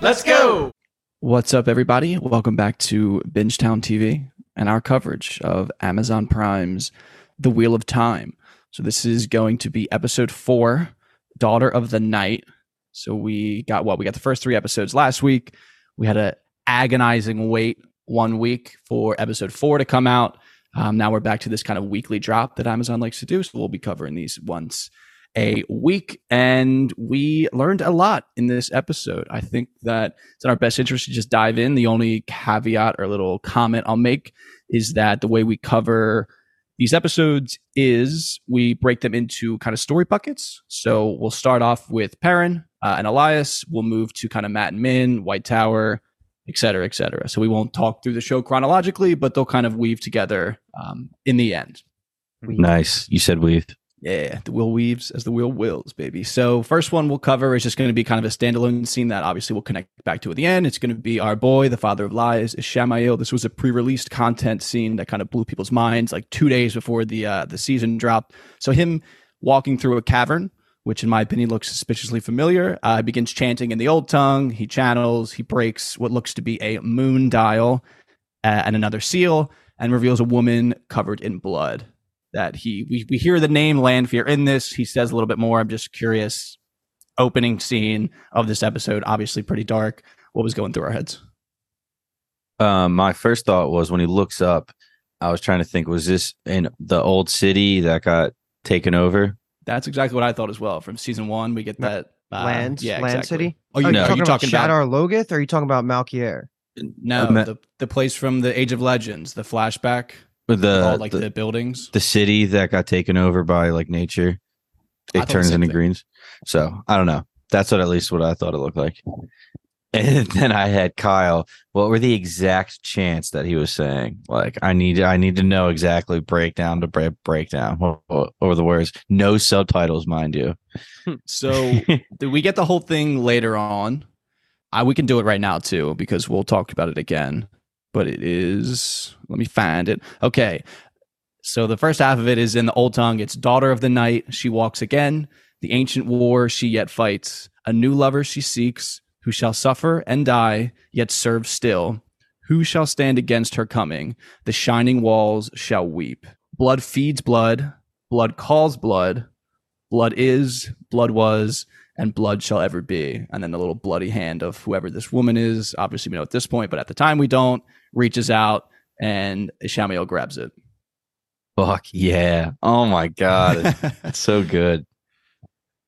Let's go. What's up, everybody? Welcome back to Bingetown TV and our coverage of Amazon Prime's The Wheel of Time. So, this is going to be episode four, Daughter of the Night. So, we got what? We got the first three episodes last week. We had an agonizing wait one week for episode four to come out. Um, now we're back to this kind of weekly drop that Amazon likes to do. So, we'll be covering these once a week. And we learned a lot in this episode. I think that it's in our best interest to just dive in. The only caveat or little comment I'll make is that the way we cover these episodes is we break them into kind of story buckets. So we'll start off with Perrin uh, and Elyas. We'll move to kind of Mat and Min, White Tower, et cetera, et cetera. So we won't talk through the show chronologically, but they'll kind of weave together um, in the end. Nice. You said weave. Yeah, the wheel weaves as the wheel wills, baby. So first one we'll cover is just going to be kind of a standalone scene that obviously we'll connect back to at the end. It's going to be our boy, the father of lies, Ishamael. This was a pre-released content scene that kind of blew people's minds like two days before the uh, the season dropped. So him walking through a cavern, which in my opinion looks suspiciously familiar, uh, begins chanting in the old tongue. He channels. He breaks what looks to be a moon dial uh, and another seal, and reveals a woman covered in blood that he we, we hear the name Lanfear in this. He says a little bit more. I'm just curious. Opening scene of this episode, obviously pretty dark. What was going through our heads? Um, my first thought was when he looks up, I was trying to think, was this in the old city that got taken over? That's exactly what I thought as well. From season one, we get that uh, Land, yeah, Land exactly. City. Oh, you Are know, you are talking, you talking about about Shadar Logoth, or are you talking about Malkier? no I the the place from the Age of Legends, the flashback, With the all like the, the, buildings. the city that got taken over by like nature. It turns into thing. greens. So I don't know. That's what at least what I thought it looked like. And then I had Kyle. What were the exact chants that he was saying? Like I need I need to know exactly breakdown to break breakdown. Were the words? No subtitles, mind you. Hmm, so do we get the whole thing later on? I we can do it right now too because we'll talk about it again. But it is let me find it. Okay. So the first half of it is in the old tongue. It's daughter of the night. She walks again. The ancient war she yet fights. A new lover she seeks, who shall suffer and die, yet serve still. Who shall stand against her coming? The shining walls shall weep. Blood feeds blood. Blood calls blood. Blood is, blood was, and blood shall ever be. And then the little bloody hand of whoever this woman is, obviously we know at this point, but at the time we don't, reaches out and Ishamael grabs it. Fuck yeah. Oh my god. It's so good.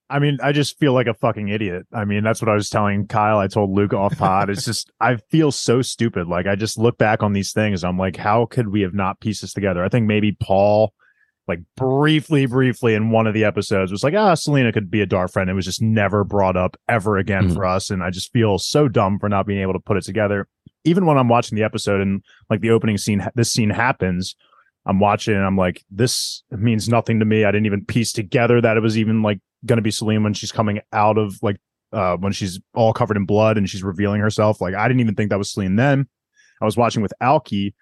I mean, I just feel like a fucking idiot. I mean, that's what I was telling Kyle. I told Luke off pod. It's just, I feel so stupid. Like, I just look back on these things. I'm like, how could we have not pieced this together? I think maybe Paul, like, briefly, briefly in one of the episodes was like, ah, Selena could be a Darkfriend. It was just never brought up ever again Mhm. for us. And I just feel so dumb for not being able to put it together. Even when I'm watching the episode and like the opening scene, this scene happens, I'm watching and I'm like, this means nothing to me. I didn't even piece together that it was even like going to be Selene when she's coming out of like uh when she's all covered in blood and she's revealing herself. Like I didn't even think that was Selene then. I was watching with Alki,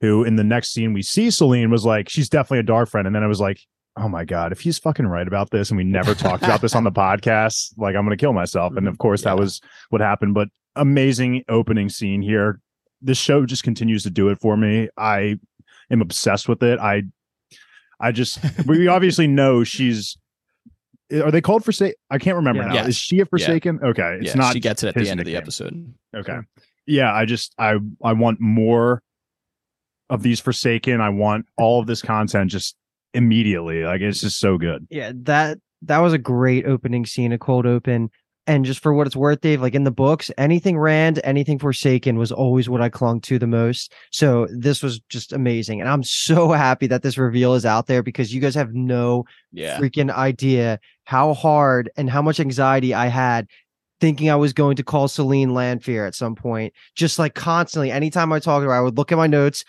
who in the next scene we see Selene was like, she's definitely a Darkfriend. And then I was like, oh my God, if he's fucking right about this and we never talked about this on the podcast, like I'm gonna kill myself. And of course that was what happened. But amazing opening scene here. This show just continues to do it for me. I am obsessed with it. I I just we obviously know she's are they called Forsaken? I can't remember Yeah. now. Yes. Is she a Forsaken? Okay. It's yeah, not she gets it at the his end of the nickname. episode. Okay. Yeah, I just I I want more of these Forsaken. I want all of this content just immediately. Like it's just so good. Yeah, that that was a great opening scene, a cold open. And just for what it's worth, Dave, like in the books, anything Rand, anything Forsaken was always what I clung to the most. So this was just amazing. And I'm so happy that this reveal is out there because you guys have no Yeah. freaking idea how hard and how much anxiety I had thinking I was going to call Selene Lanfear at some point. Just like constantly, anytime I talked to her, I would look at my notes,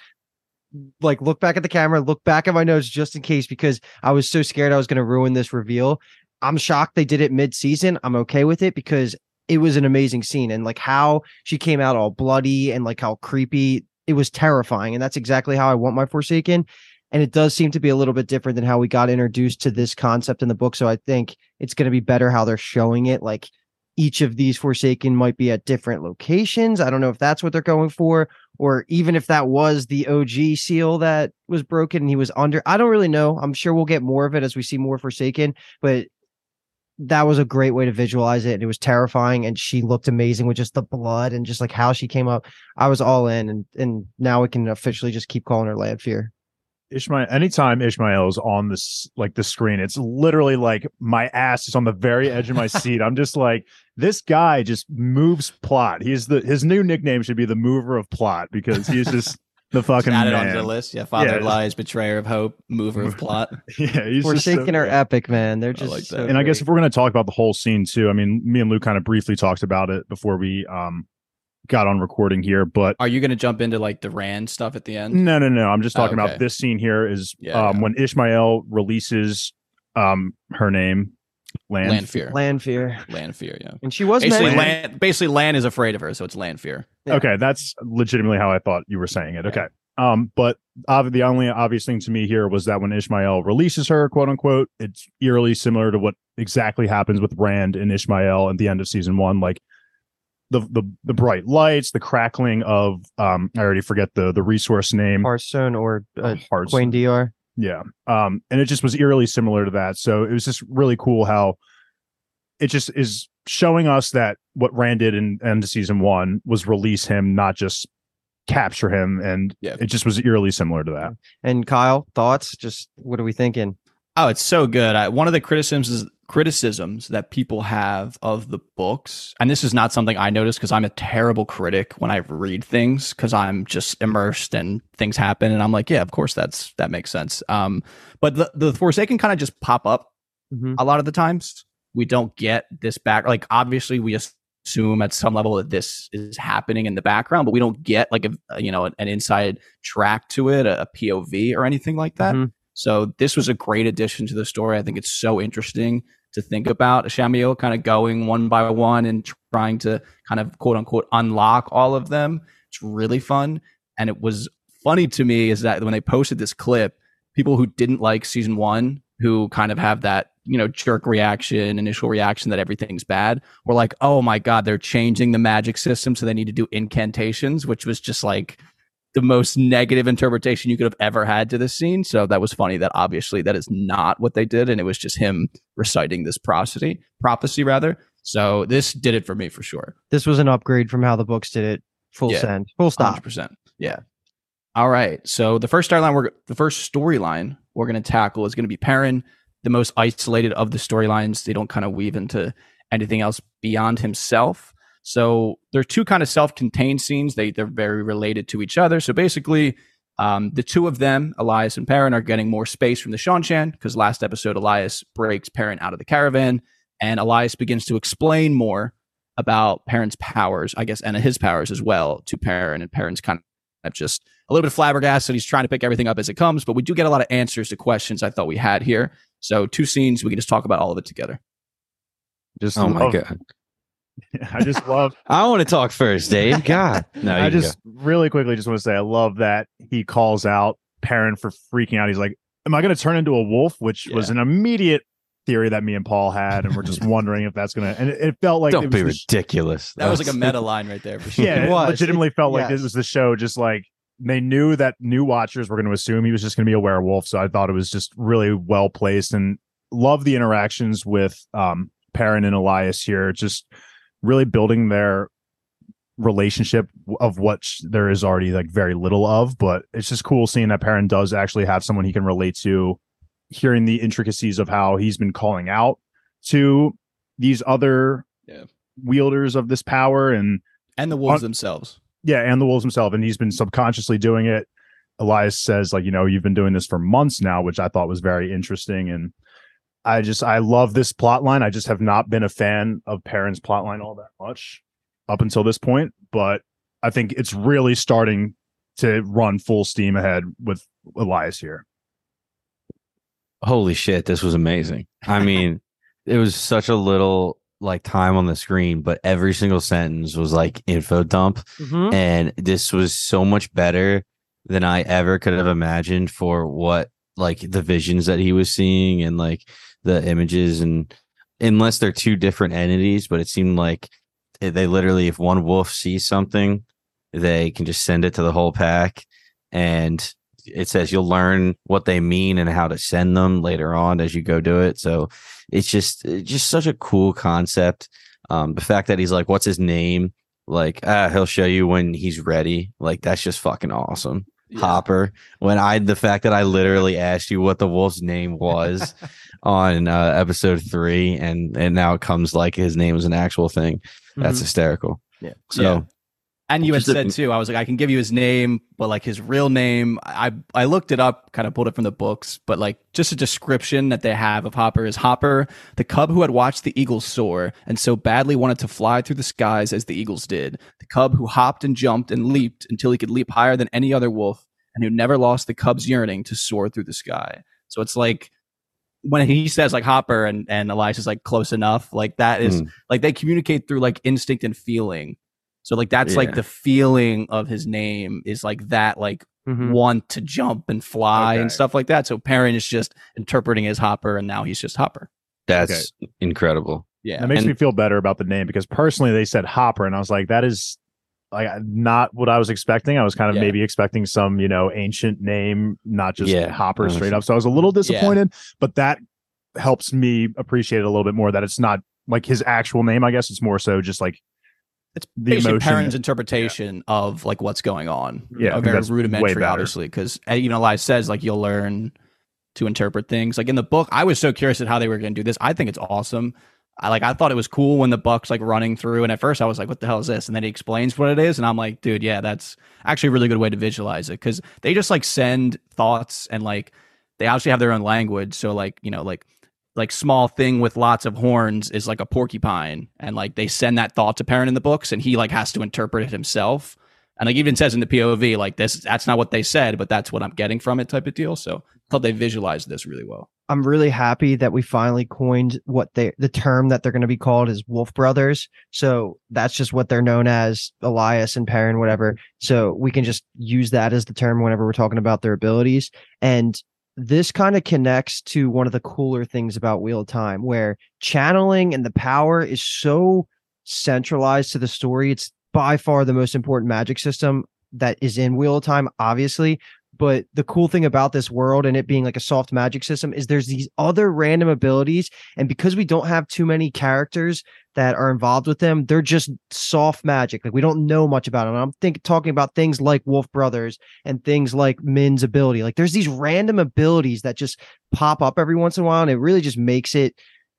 like look back at the camera, look back at my notes just in case because I was so scared I was going to ruin this reveal. I'm shocked they did it mid season. I'm okay with it because it was an amazing scene and like how she came out all bloody and like how creepy it was terrifying. And that's exactly how I want my Forsaken. And it does seem to be a little bit different than how we got introduced to this concept in the book. So I think it's going to be better how they're showing it. Like each of these Forsaken might be at different locations. I don't know if that's what they're going for, or even if that was the OG seal that was broken and he was under. I don't really know. I'm sure we'll get more of it as we see more Forsaken, but that was a great way to visualize it. And it was terrifying. And she looked amazing with just the blood and just like how she came up. I was all in. And and now we can officially just keep calling her Land Fear. Ishmael, anytime Ishmael is on this like the screen, it's literally like my ass is on the very edge of my seat. I'm just like, this guy just moves plot. He's the his new nickname should be the mover of plot because he's just the fucking Added man. onto the list. Yeah, father Yeah. lies, betrayer of hope, mover of plot. Yeah, he's just so Forsaken are good. epic, man. They're just like that. so and I guess if we're going to talk about the whole scene too, I mean, me and Lou kind of briefly talked about it before we um got on recording here, but Are you going to jump into like the Rand stuff at the end? no, no, no. I'm just Oh, talking okay. about this scene here is Yeah, um yeah. when Ishmael releases um her name, Land. fear, land fear, land fear. yeah. And she was Basically, meant- Lan, basically, Lan is afraid of her, so it's Lanfear. Yeah. Okay, that's legitimately how I thought you were saying it. Okay. Um, but ob- the only obvious thing to me here was that when Ishmael releases her, quote unquote, it's eerily similar to what exactly happens with Rand and Ishmael at the end of season one. Like the the the bright lights, the crackling of um, I already forget the the resource name. heartstone or uh, Hearts. Queen DR. Yeah. Um, and it just was eerily similar to that. So it was just really cool how it just is showing us that what Rand did in end of season one was release him, not just capture him. And Yeah. it just was eerily similar to that. And Kyle, thoughts? Just what are we thinking? Oh, it's so good. I, one of the criticisms is, criticisms that people have of the books, and this is not something I notice because I'm a terrible critic when I read things because I'm just immersed and things happen, and I'm like, yeah, of course that's that makes sense. Um, but the the Forsaken kind of just pop up Mhm. a lot of the times. We don't get this back. Like obviously, we assume at some level that this is happening in the background, but we don't get like a you know an inside track to it, a, a POV or anything like that. Mhm. So this was a great addition to the story. I think it's so interesting to think about Shamio kind of going one by one and trying to kind of quote unquote unlock all of them. It's really fun. And it was funny to me is that when they posted this clip, people who didn't like season one, who kind of have that, you know, jerk reaction, initial reaction that everything's bad, were like, oh my God, they're changing the magic system. So they need to do incantations, which was just like, the most negative interpretation you could have ever had to this scene. So that was funny that obviously that is not what they did. And it was just him reciting this prophecy, prophecy rather. So this did it for me for sure. This was an upgrade from how the books did it. Full Yeah. send. Full stop. 100%. Yeah. All right. So the first storyline we're the first storyline we're going to tackle is going to be Perrin, the most isolated of the storylines. They don't kind of weave into anything else beyond himself. So they're two kind of self-contained scenes. They they're very related to each other. So basically, um, the two of them, Elyas and Perrin, are getting more space from the Shanshan because last episode Elyas breaks Perrin out of the caravan, and Elyas begins to explain more about Perrin's powers, I guess, and his powers as well to Perrin. And Perrin's kind of just a little bit flabbergasted. He's trying to pick everything up as it comes, but we do get a lot of answers to questions I thought we had here. So two scenes, we can just talk about all of it together. Just Oh my love- god! I just love I want to talk first, Dave. God, no, I you just really quickly just want to say I love that he calls out Perrin for freaking out. He's like, Am I gonna turn into a wolf? Which was an immediate theory that me and Paul had, and we're just wondering if that's gonna and it, it felt like don't it be was the ridiculous. That was like a meta line right there for sure. yeah, It it, legitimately It- felt like yes. this was the show. Just like they knew that new watchers were going to assume he was just going to be a werewolf, so I thought it was just really well placed and love the interactions with um Perrin and Elyas here. Just really building their relationship of what there is already like very little of, but it's just cool seeing that Perrin does actually have someone he can relate to. Hearing the intricacies of how he's been calling out to these other Yeah. wielders of this power and and the wolves On- themselves. yeah, and the wolves himself, and he's been subconsciously doing it. Elyas says, like, you know, you've been doing this for months now, which I thought was very interesting. And I just I love this plot line. I just have not been a fan of Perrin's plot line all that much up until this point, but I think it's really starting to run full steam ahead with Elyas here. Holy shit, this was amazing. I mean, it was such a little like time on the screen, but every single sentence was like info dump. Mhm. and this was so much better than I ever could have imagined for what like the visions that he was seeing and like the images and unless they're two different entities, but it seemed like they literally if one wolf sees something, they can just send it to the whole pack and it says you'll learn what they mean and how to send them later on as you go do it. So it's just it's just such a cool concept. Um, the fact that he's like, what's his name? Like, ah, he'll show you when he's ready. Like, that's just fucking awesome. Yeah. Hopper. When I, the fact that I literally asked you what the wolf's name was on uh, episode three, and and now it comes like his name is an actual thing. That's Mhm. hysterical. Yeah. So. And you had said too, I was like, I can give you his name, but like his real name, I I looked it up, kind of pulled it from the books, but like just a description that they have of Hopper is Hopper, the cub who had watched the eagles soar and so badly wanted to fly through the skies as the eagles did, the cub who hopped and jumped and leaped until he could leap higher than any other wolf, and who never lost the cub's yearning to soar through the sky. So it's like when he says like Hopper and and Elyas is like close enough, like that is Mm. like they communicate through like instinct and feeling. So like that's like the feeling of his name is like that like Mhm. want to jump and fly and stuff like that. So Perrin is just interpreting as Hopper and now he's just Hopper. that's incredible. Yeah. That makes And- me feel better about the name because personally they said Hopper, and I was like, that is like not what I was expecting. I was kind of Yeah. maybe expecting some, you know, ancient name, not just Yeah, Hopper straight up. So I was a little disappointed, but that helps me appreciate it a little bit more that it's not like his actual name. I guess it's more so just like It's the basically. Perrin's interpretation of like what's going on. Yeah, a very rudimentary, obviously, because even Elyas says like you'll learn to interpret things. Like in the book, I was so curious at how they were going to do this. I think it's awesome. I like. I thought it was cool when the Buck's like running through, and at first I was like, "What the hell is this?" And then he explains what it is, and I'm like, "Dude, yeah, that's actually a really good way to visualize it because they just like send thoughts and like they obviously have their own language. So like you know like like small thing with lots of horns is like a porcupine and like they send that thought to Perrin in the books and he like has to interpret it himself and like even says in the pov like this that's not what they said but that's what i'm getting from it type of deal so i thought they visualized this really well I'm really happy that we finally coined what they the term that they're going to be called is Wolf Brothers. So that's just what they're known as, Elyas and Perrin, whatever. So we can just use that as the term whenever we're talking about their abilities. And this kind of connects to one of the cooler things about Wheel of Time, where channeling and the power is so centralized to the story. It's by far the most important magic system that is in Wheel of Time, obviously. But the cool thing about this world and it being like a soft magic system is there's these other random abilities. And because we don't have too many characters that are involved with them, they're just soft magic. Like we don't know much about them. I'm think talking about things like Wolf Brothers and things like Min's ability. Like there's these random abilities that just pop up every once in a while. And it really just makes it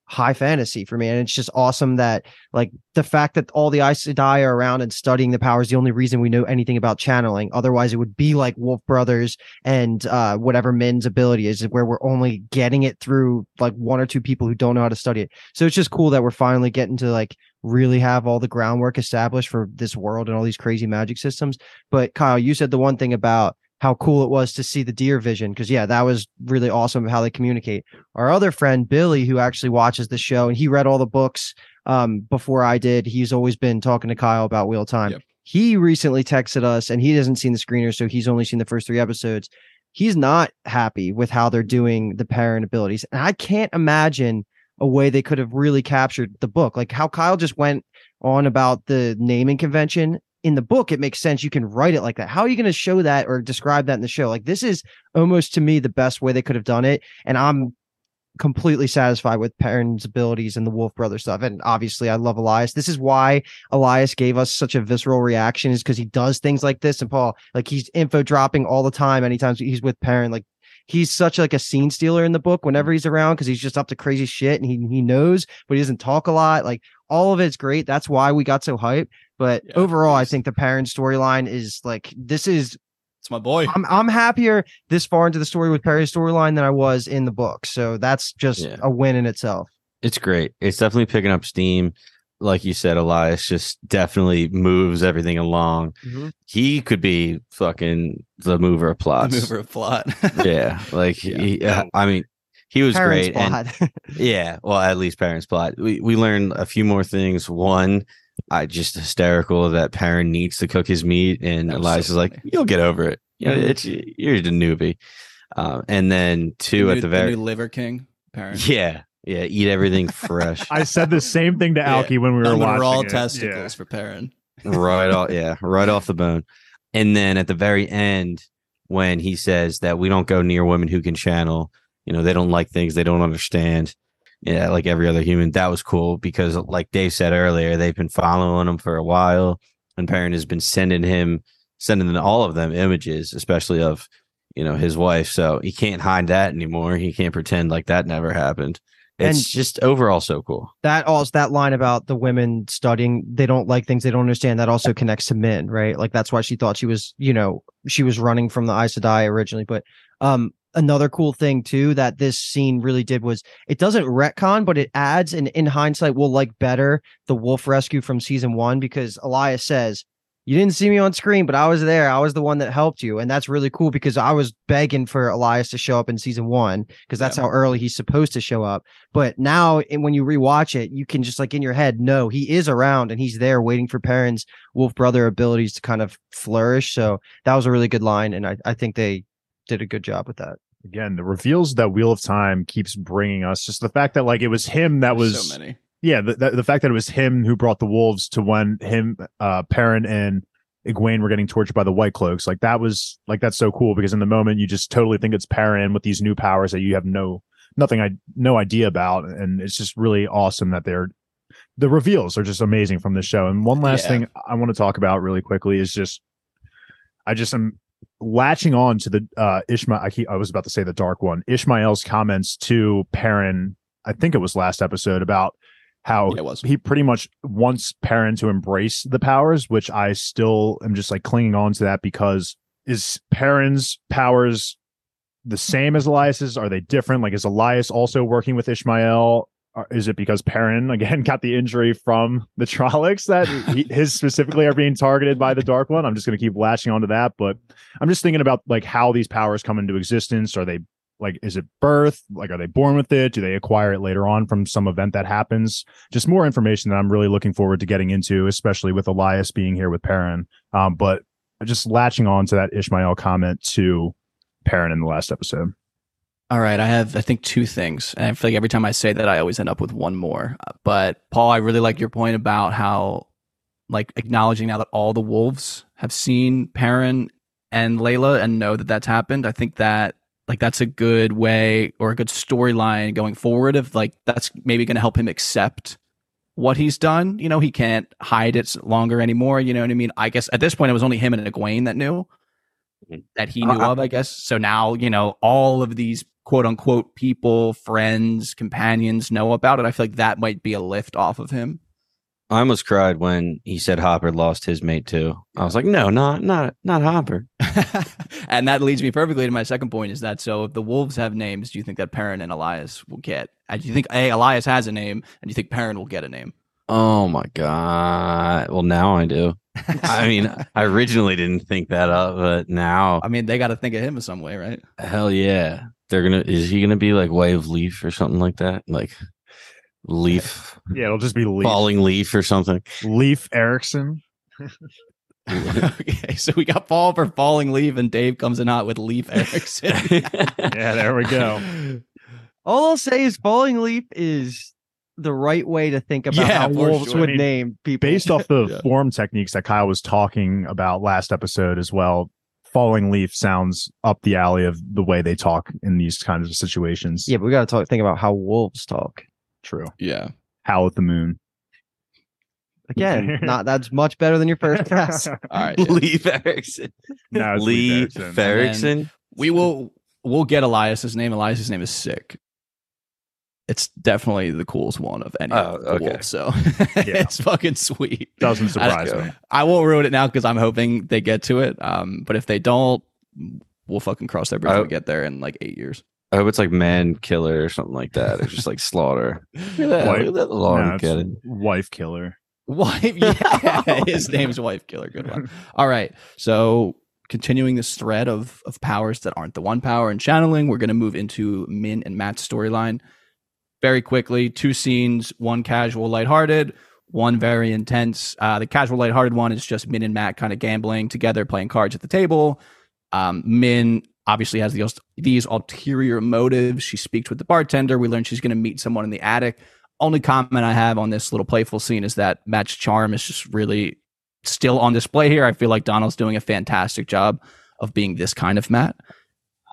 high fantasy for me. And it's just awesome that like the fact that all the Aes Sedai are around and studying the power is the only reason we know anything about channeling. Otherwise, it would be like Wolf Brothers and uh, whatever Min's ability is, where we're only getting it through like one or two people who don't know how to study it. So it's just cool that we're finally getting to like really have all the groundwork established for this world and all these crazy magic systems. But Kyle, you said the one thing about how cool it was to see the deer vision because yeah that was really awesome how they communicate. Our other friend billy who actually watches the show and he read all the books um before i did he's always been talking to kyle about wheel time. Yep. he recently texted us and he hasn't seen the screener so he's only seen the first three episodes. He's not happy with how they're doing the Perrin abilities and i can't imagine a way they could have really captured the book. Like how kyle just went on about the naming convention in the book it makes sense you can write it like that how are you going to show that or describe that in the show like this is almost to me the best way they could have done it and i'm completely satisfied with Perrin's abilities and the Wolf Brother stuff. And obviously, I love Elyas. This is why Elyas gave us such a visceral reaction, is because he does things like this. And Paul, like he's info dropping all the time. Anytime he's with Perrin, like he's such like a scene stealer in the book whenever he's around because he's just up to crazy shit and he he knows, but he doesn't talk a lot. Like all of it's great. That's why we got so hyped. But Yeah, overall, I think the Perrin storyline is like this is It's my boy. I'm I'm happier this far into the story with Perry's storyline than I was in the book. So that's just Yeah. a win in itself. It's great. It's definitely picking up steam. Like you said, Elyas just definitely moves everything along. He could be fucking the mover of The plots. mover of plot. Yeah, like Yeah. He, uh, I mean, he was Perrin's great. And yeah, well, at least Perrin's plot. We we learned a few more things. One, I just hysterical that Perrin needs to cook his meat, and That was Elyas is like, "You'll get over it. You know, it's you're the newbie." Um, and then two new, at the very new liver king. Perrin. yeah yeah eat everything fresh I said the same thing to Yeah. Alki when we were None but watching raw it. testicles for Perrin. right off yeah right off the bone and then at the very end when he says that we don't go near women who can channel you know they don't like things they don't understand yeah like every other human. That was cool because like dave said earlier they've been following him for a while. And Perrin has been sending him sending all of them images especially of you know his wife. So he can't hide that anymore. He can't pretend like that never happened. It's And- just overall so cool. That also that line about the women studying they don't like things they don't understand that also connects to Min right? Like that's why she thought she was you know she was running from the Aes Sedai originally. But um another cool thing too that this scene really did was it doesn't retcon but it adds and in hindsight will like better the wolf rescue from season one because elyas says you didn't see me on screen but i was there i was the one that helped you and that's really cool because i was begging for elyas to show up in season one because that's Yeah. how early he's supposed to show up but now, and when you rewatch it, you can just like in your head know he is around and he's there waiting for Perrin's wolf brother abilities to kind of flourish. So that was a really good line, and I, I think they did a good job with that. Again, the reveals that Wheel of Time keeps bringing us, just the fact that like it was him that was so many. yeah, the, the, the fact that it was him who brought the wolves to when him, uh, Perrin and Egwene were getting tortured by the White Cloaks. Like that was like that's so cool because in the moment you just totally think it's Perrin with these new powers that you have no nothing I no idea about, and it's just really awesome that they're the reveals are just amazing from this show. And one last Yeah. thing I want to talk about really quickly is just I just am latching on to the uh Ishmael I keep I was about to say the dark one Ishmael's comments to Perrin I think it was last episode about how Yeah, it was. he pretty much wants Perrin to embrace the powers which I still am just like clinging on to that because is Perrin's powers the same as Elyas's? Are they different? Like is Elyas also working with Ishmael is it because Perrin again got the injury from the Trollocs that he, his specifically are being targeted by the Dark One? I'm just going to keep latching onto that, but I'm just thinking about like how these powers come into existence. Are they like is it birth? Like are they born with it? Do they acquire it later on from some event that happens? Just more information that I'm really looking forward to getting into, especially with Elyas being here with Perrin. Um, but just latching on to that Ishmael comment to Perrin in the last episode. All right, I have I think two things, and I feel like every time I say that, I always end up with one more. But Paul, I really like your point about how, like, acknowledging now that all the wolves have seen Perrin and Laila and know that that's happened. I think that like that's a good way or a good storyline going forward. Of like that's maybe going to help him accept what he's done. You know, he can't hide it longer anymore. You know what I mean? I guess at this point, it was only him and Egwene that knew that he knew Uh, of, I guess. So now, you know, all of these quote unquote people, friends, companions know about it. I feel like that might be a lift off of him. I almost cried when he said Hopper lost his mate too. I was like, no, not not not Hopper. and that leads me perfectly to my second point is that so if the wolves have names, do you think that Perrin and Elyas will get? And do you think A, Elyas has a name, and do you think Perrin will get a name? Oh my god. Well, now I do. I mean, I originally didn't think that up, but now, I mean, they got to think of him in some way, right? hell yeah, they're gonna. Is he gonna be like Wave Leaf or something like that? Like Leaf, Yeah, it'll just be Leaf, falling leaf or something. Leaf Erickson. okay, so we got Paul for falling leaf, and Dave comes in hot with Leaf Erickson. Yeah, there we go. All I'll say is Falling Leaf is the right way to think about Yeah, how wolves sure. would I mean, name people. based off the Yeah. form techniques that Kyle was talking about last episode as well, falling leaf sounds up the alley of the way they talk in these kinds of situations. yeah, but we got to talk. Think about how wolves talk. true. yeah. Howl at the moon. Again, not that's much better than your first guess. All right. yeah. Leaf Erickson. No, it's Leaf Leaf Erickson. Erickson. We will we'll get Elyas's name. Elyas's name is sick. It's definitely the coolest one of any. Oh, of the okay. wolves, so it's fucking sweet. Doesn't surprise I, me. I won't ruin it now because I'm hoping they get to it. Um, but if they don't, we'll fucking cross that bridge I- when we get there in like eight years. I hope it's like man killer or something like that, It's just like slaughter. Look at that, Wife- look at that long No, wife killer. Wife, yeah, his name's Wife Killer. Good one. All right, so continuing this thread of of powers that aren't the one power and channeling, we're going to move into Min and Mat's storyline very quickly. Two scenes, one casual, lighthearted, one very intense. Uh, the casual, lighthearted one is just Min and Mat kind of gambling together, playing cards at the table. Um, Min obviously has these ulterior motives. She speaks with the bartender. We learn she's going to meet someone in the attic. Only comment I have on this little playful scene is that Mat's charm is just really still on display here. I feel like Donald's doing a fantastic job of being this kind of Mat.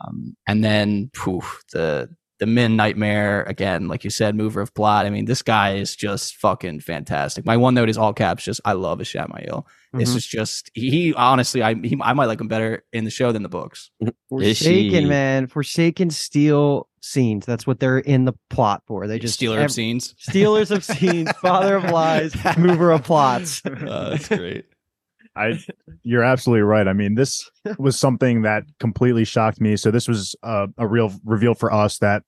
Um, and then phew, the the Min Nightmare again, like you said, mover of plot. I mean, this guy is just fucking fantastic. My one note is all caps. Just I love Ishamael. This Mhm. is just he. Honestly, I he, I might like him better in the show than the books. Forsaken, man. Forsaken steel scenes. That's what they're in the plot for. They just Stealer ev- of scenes. Stealers of scenes, father of lies, mover of plots. Uh, that's great. I you're absolutely right. I mean, this was something that completely shocked me. So this was a, a real reveal for us that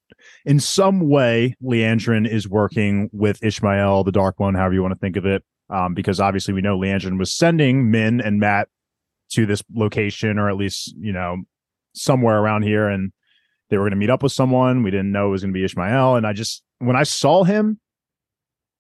in some way Liandrin is working with Ishmael, the Dark One, however you want to think of it. Um, because obviously we know Liandrin was sending Min and Mat to this location, or at least you know somewhere around here, and they were going to meet up with someone. We didn't know it was going to be Ishmael, and I just when I saw him,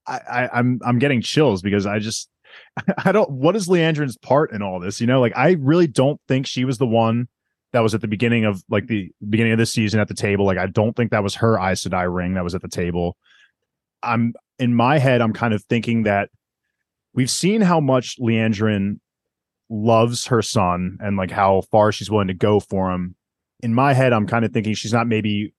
I, I I'm I'm getting chills because I just I don't. What is Liandrin's part in all this? You know, like I really don't think she was the one that was at the beginning of like the beginning of this season at the table. Like I don't think that was her Aes Sedai ring that was at the table. I'm in my head. I'm kind of thinking that we've seen how much Liandrin loves her son and like how far she's willing to go for him. In my head, I'm kind of thinking she's not maybe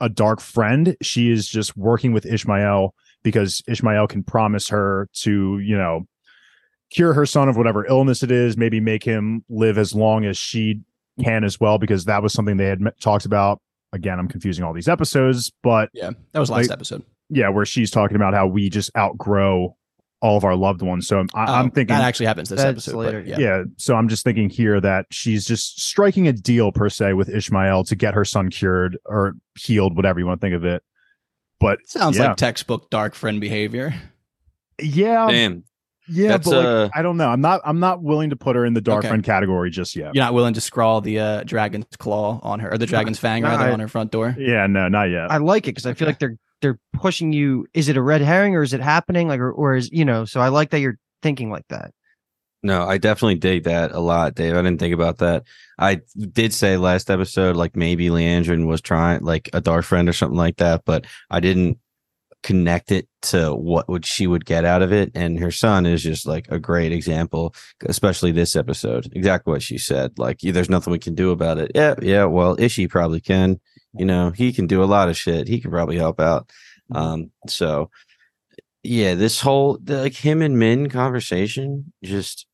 a dark friend. She is just working with Ishmael because Ishmael can promise her to, you know, cure her son of whatever illness it is, maybe make him live as long as she can as well, because that was something they had met, talked about. Again, I'm confusing all these episodes, but Yeah, that was last Like- episode. yeah, where she's talking about how we just outgrow all of our loved ones. So I, Oh, I'm thinking, that actually happens this That's episode. later, but yeah. yeah. So I'm just thinking here that she's just striking a deal per se with Ishmael to get her son cured or healed, whatever you want to think of it. But sounds yeah. like textbook dark friend behavior. yeah, Damn. Yeah, That's, but like, uh, I don't know. I'm not. I'm not willing to put her in the dark Okay. friend category just yet. You're not willing to scrawl the uh, dragon's claw on her or the dragon's fang no, rather I- on her front door. Yeah, no, not yet. I like it because I feel like they're they're pushing you. Is it a red herring or is it happening? Like or, or is you know? So I like that you're thinking like that. No, I definitely dig that a lot, Dave. I didn't think about that. I did say last episode, like maybe Liandrin was trying like a dark friend or something like that, but I didn't connect it to what would she would get out of it. And her son is just like a great example, especially this episode. Exactly what she said. Like, there's nothing we can do about it. Yeah, yeah. Well, Ishi probably can. You know, he can do a lot of shit. He can probably help out. Um, so yeah, this whole the, like him and Min conversation just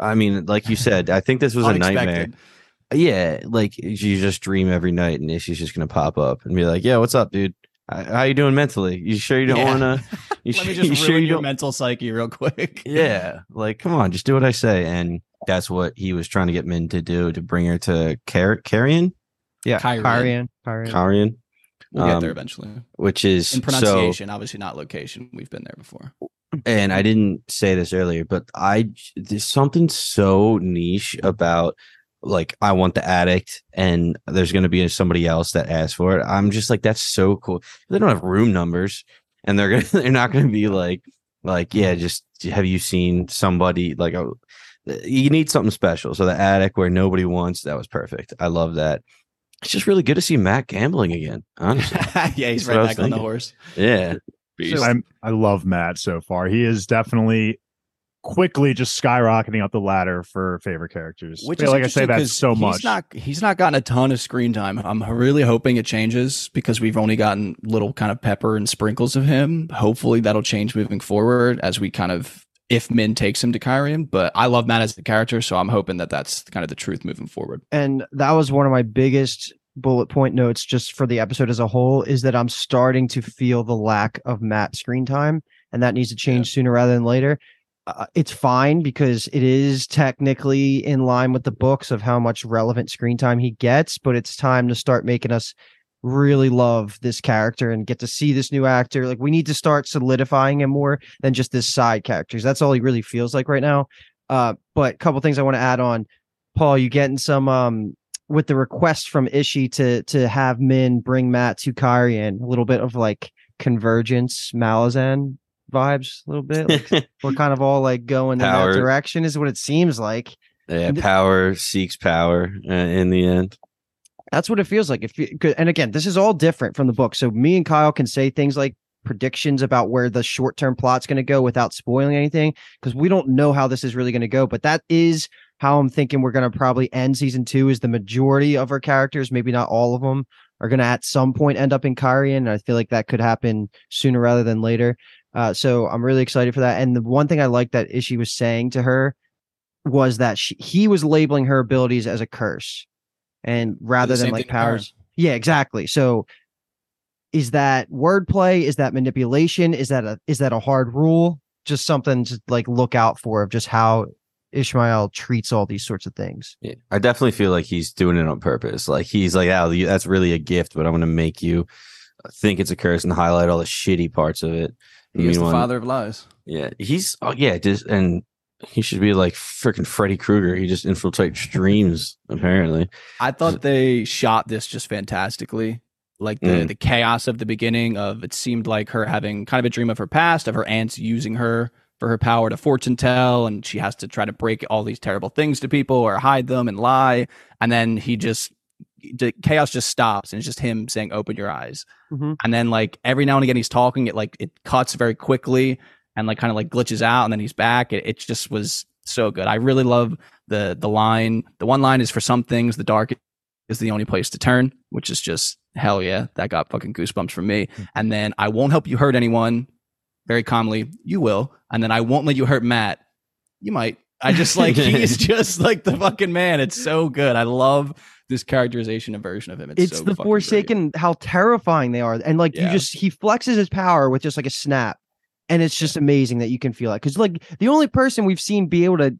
I mean, like you said, I think this was a nightmare. Yeah, like you just dream every night and Ishi's just gonna pop up and be like, "Yeah, what's up, dude? How, how you doing mentally? You sure you don't Yeah. wanna? You, Let sure, me just you ruin sure you your don't? mental psyche real quick. Yeah, like come on, just do what I say." And that's what he was trying to get Min to do to bring her to Car- Carrion, Kyrian. Kyrian, Kyrian. Carrion, We'll get Um, there eventually. which is In so pronunciation, obviously not location. We've been there before. and I didn't say this earlier, but I there's something so niche about like I want the addict, and there's going to be somebody else that asks for it. I'm just like that's so cool. They don't have room numbers, and they're gonna they're not going to be like like yeah, just have you seen somebody like oh, you need something special. So the attic where nobody wants that was perfect. I love that. It's just really good to see Mat gambling again. Honestly, yeah, he's That's right back on the horse. yeah. Beast. I'm, I love Mat so far. He is definitely quickly just skyrocketing up the ladder for favorite characters. Which I is like I say interesting that 'cause so he's much. Not, he's not gotten a ton of screen time. I'm really hoping it changes because we've only gotten little kind of pepper and sprinkles of him. Hopefully that'll change moving forward as we kind of if Min takes him to Cairhien. But I love Mat as the character, so I'm hoping that that's kind of the truth moving forward. and that was one of my biggest bullet point notes just for the episode as a whole is that I'm starting to feel the lack of Mat screen time, and that needs to change sooner rather than later. Uh, it's fine because it is technically in line with the books of how much relevant screen time he gets, but it's time to start making us really love this character and get to see this new actor. Like we need to start solidifying him more than just this side characters. That's all he really feels like right now. Uh, but a couple things I want to add on. Paul, you getting some um with the request from Ishi to to have Min bring Mat to Cairhien, a little bit of like convergence, Malazan vibes, a little bit. Like we're kind of all like going Power. in that direction, is what it seems like. Yeah, power seeks power uh, in the end. That's what it feels like. If you, and again, this is all different from the book. So me and Kyle can say things like predictions about where the short term plot's going to go without spoiling anything because we don't know how this is really going to go. But that is how I'm thinking we're going to probably end season two. Is the majority of our characters, maybe not all of them, are going to at some point end up in Cairhien. And I feel like that could happen sooner rather than later. Uh, so I'm really excited for that. And the one thing I like that Ishii was saying to her was that she, he was labeling her abilities as a curse, and rather than like thing to Karen. powers. Yeah, exactly. So is that wordplay? Is that manipulation? Is that a is that a hard rule? Just something to like look out for of just how Ishmael treats all these sorts of things. Yeah, I definitely feel like he's doing it on purpose. Like he's like, oh, that's really a gift, but I'm going to make you think it's a curse and highlight all the shitty parts of it. He is the father of lies. Yeah, he's oh yeah, just and he should be like freaking Freddy Krueger. He just infiltrates dreams apparently. I thought they shot this just fantastically. Like the Mm. the chaos of the beginning of it seemed like her having kind of a dream of her past, of her aunts using her for her power to fortune tell, and she has to try to break all these terrible things to people or hide them and lie. And then he just chaos just stops and it's just him saying, "Open your eyes." Mhm. And then like every now and again he's talking, it like it cuts very quickly and like kind of like glitches out, and then he's back. It, it just was so good. I really love the the line. The one line is for some things, the dark is the only place to turn, which is just hell yeah. That got fucking goosebumps from me. And then I won't help you hurt anyone. Very calmly, you will. And then I won't let you hurt Mat. You might. I just like he's just like the fucking man. It's so good. I love this characterization and version of him. It's, It's, so the fucking great. Forsaken, how terrifying they are, and like you just he flexes his power with just like a snap, and it's just amazing that you can feel it. Because like the only person we've seen be able to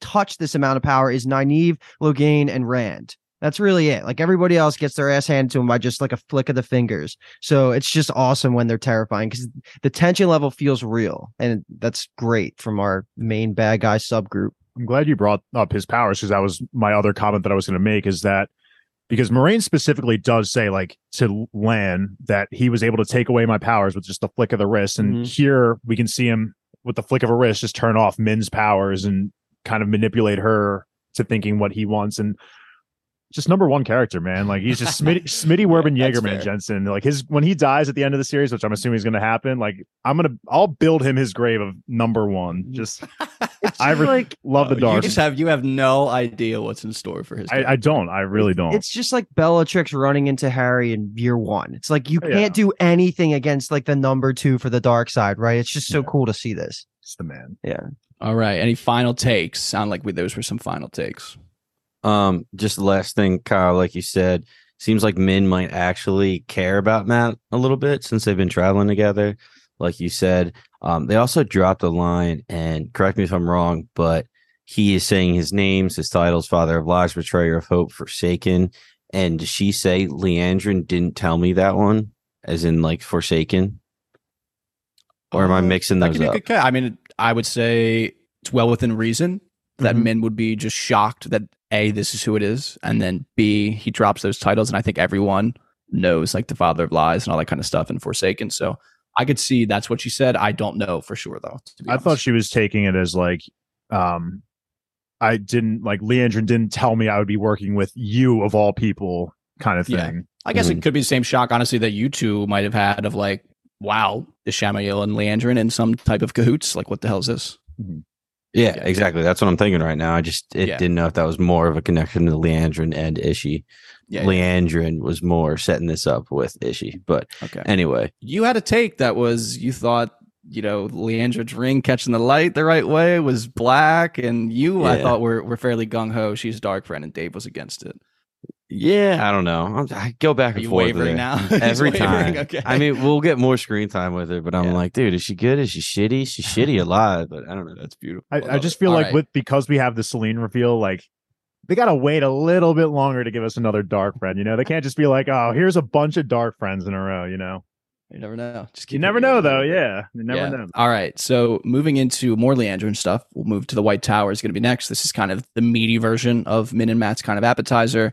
touch this amount of power is Nynaeve, Logain, and Rand. That's really it. Like everybody else gets their ass handed to them by just like a flick of the fingers. So it's just awesome when they're terrifying because the tension level feels real, and that's great from our main bad guy subgroup. I'm glad you brought up his powers because that was my other comment that I was going to make is that because Moiraine specifically does say like to Lan that he was able to take away my powers with just the flick of the wrist, and Mhm. here we can see him with the flick of a wrist just turn off Min's powers and kind of manipulate her to thinking what he wants and. Just number one character, man. Like he's just Smitty, Smitty Werben that's Jaegerman fair. Jensen. Like his when he dies at the end of the series, which I'm assuming is going to happen. Like I'm gonna, I'll build him his grave of number one. Mm. Just I just re- like love the Oh, dark. You just have you have no idea what's in store for his. I, I don't. I really don't. It's just like Bellatrix running into Harry in year one. It's like you oh, can't do anything against like the number two for the dark side, right? It's just so Yeah. cool to see this. It's the man. Yeah. All right. Any final takes? Sound like we, those were some final takes. Um, just the last thing, Kyle, like you said, seems like Min might actually care about Mat a little bit since they've been traveling together. Like you said, um, they also dropped a line, and correct me if I'm wrong, but he is saying his names, his titles, Father of Lies, Betrayer of Hope, Forsaken. And does she say Liandrin didn't tell me that one, as in like Forsaken? Or am I Uh, mixing That those could up? I mean, I would say it's well within reason that Mhm. Min would be just shocked that A, this is who it is, and then B, he drops those titles, and I think everyone knows like the father of lies and all that kind of stuff and Forsaken. So I could see that's what she said. I don't know for sure though. to be I thought she was taking it as like, um, I didn't like Liandrin didn't tell me I would be working with you of all people, kind of Yeah. thing. I guess Mhm. it could be the same shock, honestly, that you two might have had of like, wow, is Shamail and Liandrin in some type of cahoots? Like, what the hell is this? Yeah, Yeah. exactly. That's what I'm thinking right now. I just it Yeah. didn't know if that was more of a connection to Liandrin and Ishi. Yeah. Liandrin was more setting this up with Ishi. But Okay. anyway, you had a take that was you thought you know Liandrin's ring catching the light the right way was black, and you I thought were were fairly gung ho. She's a dark friend, and Dave was against it. Yeah, I don't know. I'm, go back Are and you forth with wavering her. now? every time. okay. I mean, we'll get more screen time with her, but I'm Yeah. like, dude, is she good? Is she shitty? She's shitty a lot, but I don't know. That's beautiful. I, I love just feel All like right. with because we have the Selene reveal, like they gotta wait a little bit longer to give us another dark friend. You know, they can't just be like, oh, here's a bunch of dark friends in a row. You know, you never know. Just you never know a though. Yeah, you never Yeah. know. All right. So moving into more Liandrin stuff, we'll move to the White Tower is going to be next. This is kind of the meaty version of Min and Mat's kind of appetizer.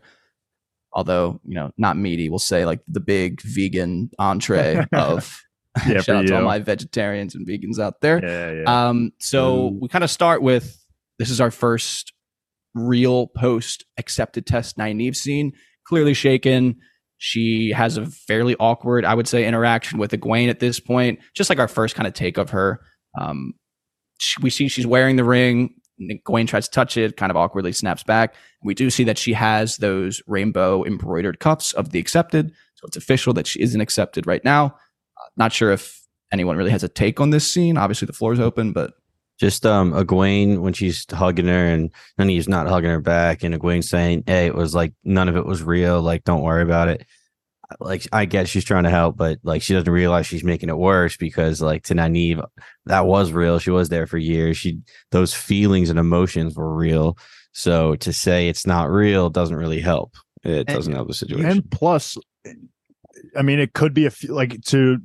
Although, you know, not meaty, we'll say like the big vegan entree of Yeah, shout out to all my vegetarians and vegans out there. Yeah, yeah. Um, so Mm. we kind of start with this is our first real post accepted test Nynaeve scene. Clearly shaken. She has a fairly awkward, I would say, interaction with Egwene at this point. Just like our first kind of take of her. Um, she, we see she's wearing the ring. Egwene tries to touch it, kind of awkwardly snaps back. We do see that she has those rainbow embroidered cuffs of the accepted. So it's official that she isn't accepted right now. Uh, not sure if anyone really has a take on this scene. Obviously, the floor is open, but Just um Egwene when she's hugging her and he's not hugging her back and Egwene saying, Hey, it was like none of it was real, like don't worry about it. Like I guess she's trying to help, but like she doesn't realize she's making it worse because like to Nynaeve, that was real. She was there for years. She those feelings and emotions were real. So to say it's not real doesn't really help. It doesn't help the situation. and plus, I mean, it could be a like to.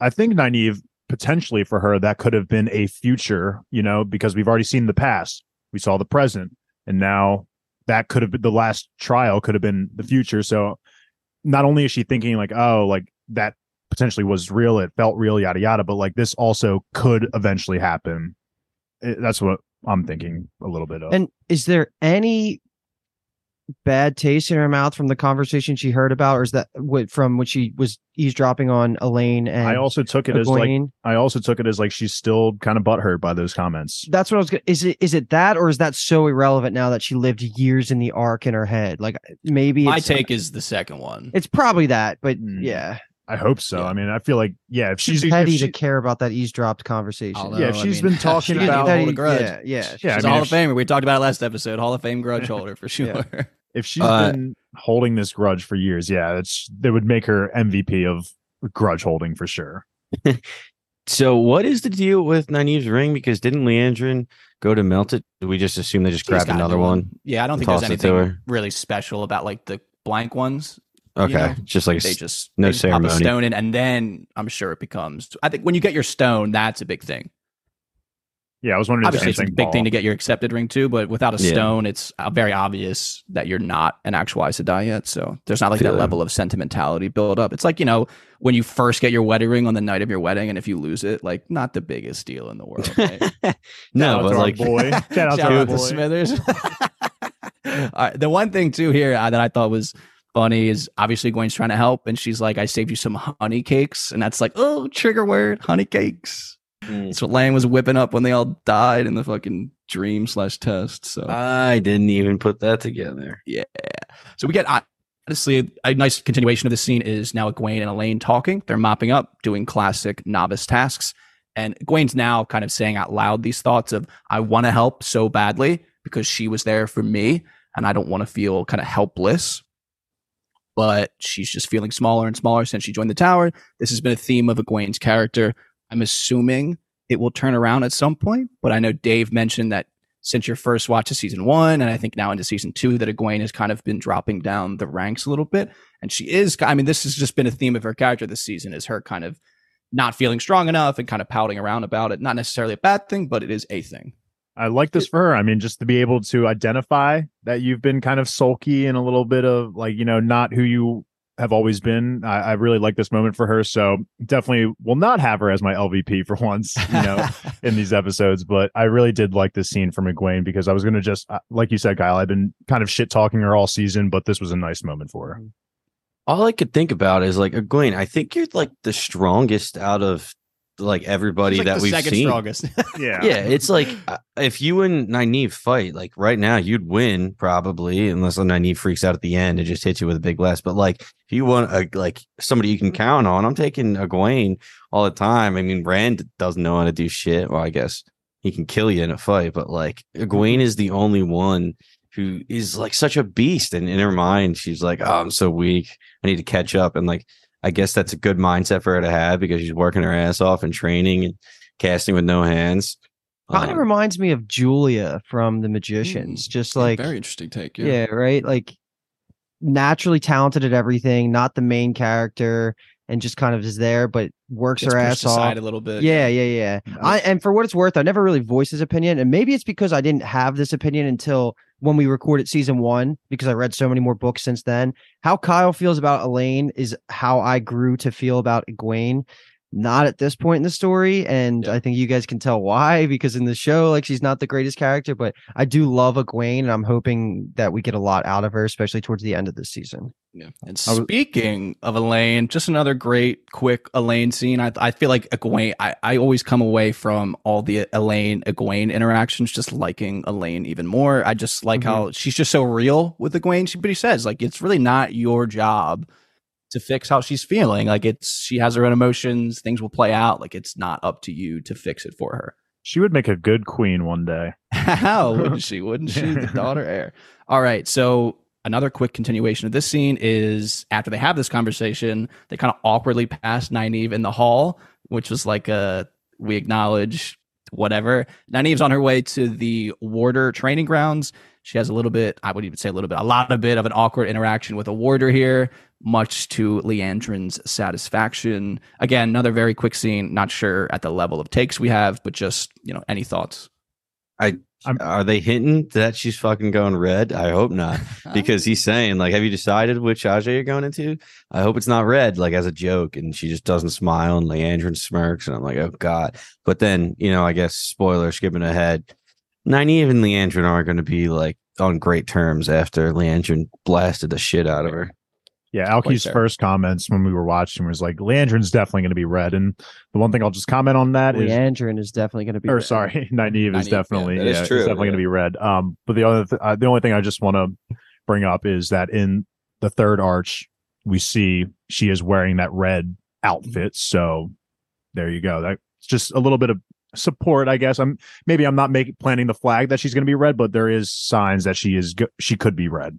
I think Nynaeve potentially for her that could have been a future. You know, because we've already seen the past, we saw the present, and now that could have been the last trial. Could have been the future. So not only is she thinking like, oh, like that potentially was real, it felt real, yada yada, but like this also could eventually happen. It- that's what I'm thinking a little bit of. And is there any bad taste in her mouth from the conversation she heard about, or is that what from when she was eavesdropping on Elayne and I also took it as like I also took it as like she's still kind of butthurt by those comments. That's what I was gonna is it is it that or is that so irrelevant now that she lived years in the arc in her head? Like maybe my it's, take is the second one. it's probably that, but Hmm. yeah. I hope so. Yeah. I mean, I feel like yeah, if She's she's petty if she, to care about that eavesdropped conversation. Although, Yeah, if I she's mean, been talking she about- hold a grudge. Yeah, yeah. yeah, She's I a mean, Hall if, of Famer. We talked about it last episode. Hall of Fame grudge holder for sure. Yeah. if she's Uh, been holding this grudge for years, yeah, it's they would make her MVP of grudge holding for sure. So what is the deal with Nynaeve's ring? Because didn't Liandrin go to melt it? Do we just assume they just grabbed another new one? Yeah, I don't think there's anything really special about like the blank ones. Okay, know, just like They s- just no they just pop a ceremony. stone in, and then I'm sure it becomes. I think when you get your stone, that's a big thing. Yeah, I was wondering. if Obviously, it's a anything big thing to get your accepted ring too. But without a Yeah. stone, it's uh, very obvious that you're not an actual Aes Sedai yet. So there's not like Feel that ya. level of sentimentality build up. It's like you know when you first get your wedding ring on the night of your wedding, and if you lose it, like not the biggest deal in the world. Right? No, out but our like boy. Shout out Shout to our out to boy. Smithers. All right, the one thing too here uh, that I thought was funny is obviously Gwen's trying to help, and she's like, "I saved you some honey cakes," and that's like, "Oh, trigger word, honey cakes." Mm. That's what Lan was whipping up when they all died in the fucking dream slash test. So, I didn't even put that together. Yeah. So we get honestly a nice continuation of the scene is now Egwene and Elayne talking. They're mopping up, doing classic novice tasks. And Egwene's now kind of saying out loud these thoughts of, I want to help so badly because she was there for me and I don't want to feel kind of helpless. But she's just feeling smaller and smaller since she joined the tower. This has been a theme of Egwene's character. I'm assuming it will turn around at some point, but I know Dave mentioned that since your first watch of season one, and I think now into season two, that Egwene has kind of been dropping down the ranks a little bit. And she is, I mean, this has just been a theme of her character this season is her kind of not feeling strong enough and kind of pouting around about it. Not necessarily a bad thing, but it is a thing. I like this for her. I mean, just to be able to identify that you've been kind of sulky and a little bit of like, you know, not who you have always been. I, I really like this moment for her. So definitely will not have her as my LVP for once, you know, in these episodes. But I really did like this scene from Egwene because I was going to just, uh, like you said, Kyle, I've been kind of shit talking her all season, but this was a nice moment for her. All I could think about is like Egwene. I think you're like the strongest out of like everybody like that we've second seen. strongest. Yeah. Yeah, it's like uh, if you and Nynaeve fight, like right now, you'd win probably, unless Nynaeve freaks out at the end and just hits you with a big blast. But like, if you want a like somebody you can count on, I'm taking Egwene all the time. I mean, Rand doesn't know how to do shit. Well, I guess he can kill you in a fight, but like Egwene is the only one who is like such a beast. And in her mind, she's like, Oh, I'm so weak. I need to catch up. And like, I guess that's a good mindset for her to have because she's working her ass off and training and casting with no hands. Kind of Um, reminds me of Julia from The Magicians. Just like very interesting take. Yeah. yeah. right. Like naturally talented at everything, not the main character, and just kind of is there, but works Gets her ass off. a little bit. Yeah, yeah, yeah. I and for what it's worth, I never really voiced his opinion, and maybe it's because I didn't have this opinion until when we recorded season one, because I read so many more books since then. How Kyle feels about Elayne is how I grew to feel about Egwene. Not at this point in the story, and Yeah. I think you guys can tell why. Because in the show, like she's not the greatest character, but I do love Egwene, and I'm hoping that we get a lot out of her, especially towards the end of the season. Yeah. And I was- speaking of Elayne, just another great, quick Elayne scene. I, I feel like Egwene, I, I always come away from all the Elayne Egwene interactions just liking Elayne even more. I just like Mhm. how she's just so real with Egwene. She, but he says, like, it's really not your job to fix how she's feeling. Like, it's, she has her own emotions, things will play out. Like, it's not up to you to fix it for her. She would make a good queen one day. How wouldn't she? Wouldn't she? The daughter heir. All right. So another quick continuation of this scene is after they have this conversation, they kind of awkwardly pass Nynaeve in the hall, which was like a we acknowledge whatever. Nynaeve's on her way to the warder training grounds. She has a little bit, I would even say a little bit, a lot of bit of an awkward interaction with a warder here, much to Liandrin's satisfaction. Again, another very quick scene. Not sure at the level of takes we have, but just, you know, any thoughts? I Are they hinting that she's fucking going red? I hope not. Because he's saying, like, have you decided which Ajah you're going into? I hope it's not red, like as a joke. And she just doesn't smile and Liandrin smirks. And I'm like, oh God. But then, you know, I guess spoiler skipping ahead. Nynaeve and Liandrin aren't going to be like on great terms after Liandrin blasted the shit out of her. Yeah, Quite Alky's fair. first comments when we were watching was like, Liandrin's definitely going to be red. And the one thing I'll just comment on that is, Liandrin is definitely going to be. or red. sorry, Nynaeve Nynaeve, is definitely, that yeah, is is true, definitely yeah. going to be red. Um, but the other, th- uh, the only thing I just want to bring up is that in the third arch, we see she is wearing that red outfit. So there you go. That's just a little bit of support, I guess. I'm maybe I'm not making planning the flag that she's going to be red, but there is signs that she is go- she could be red.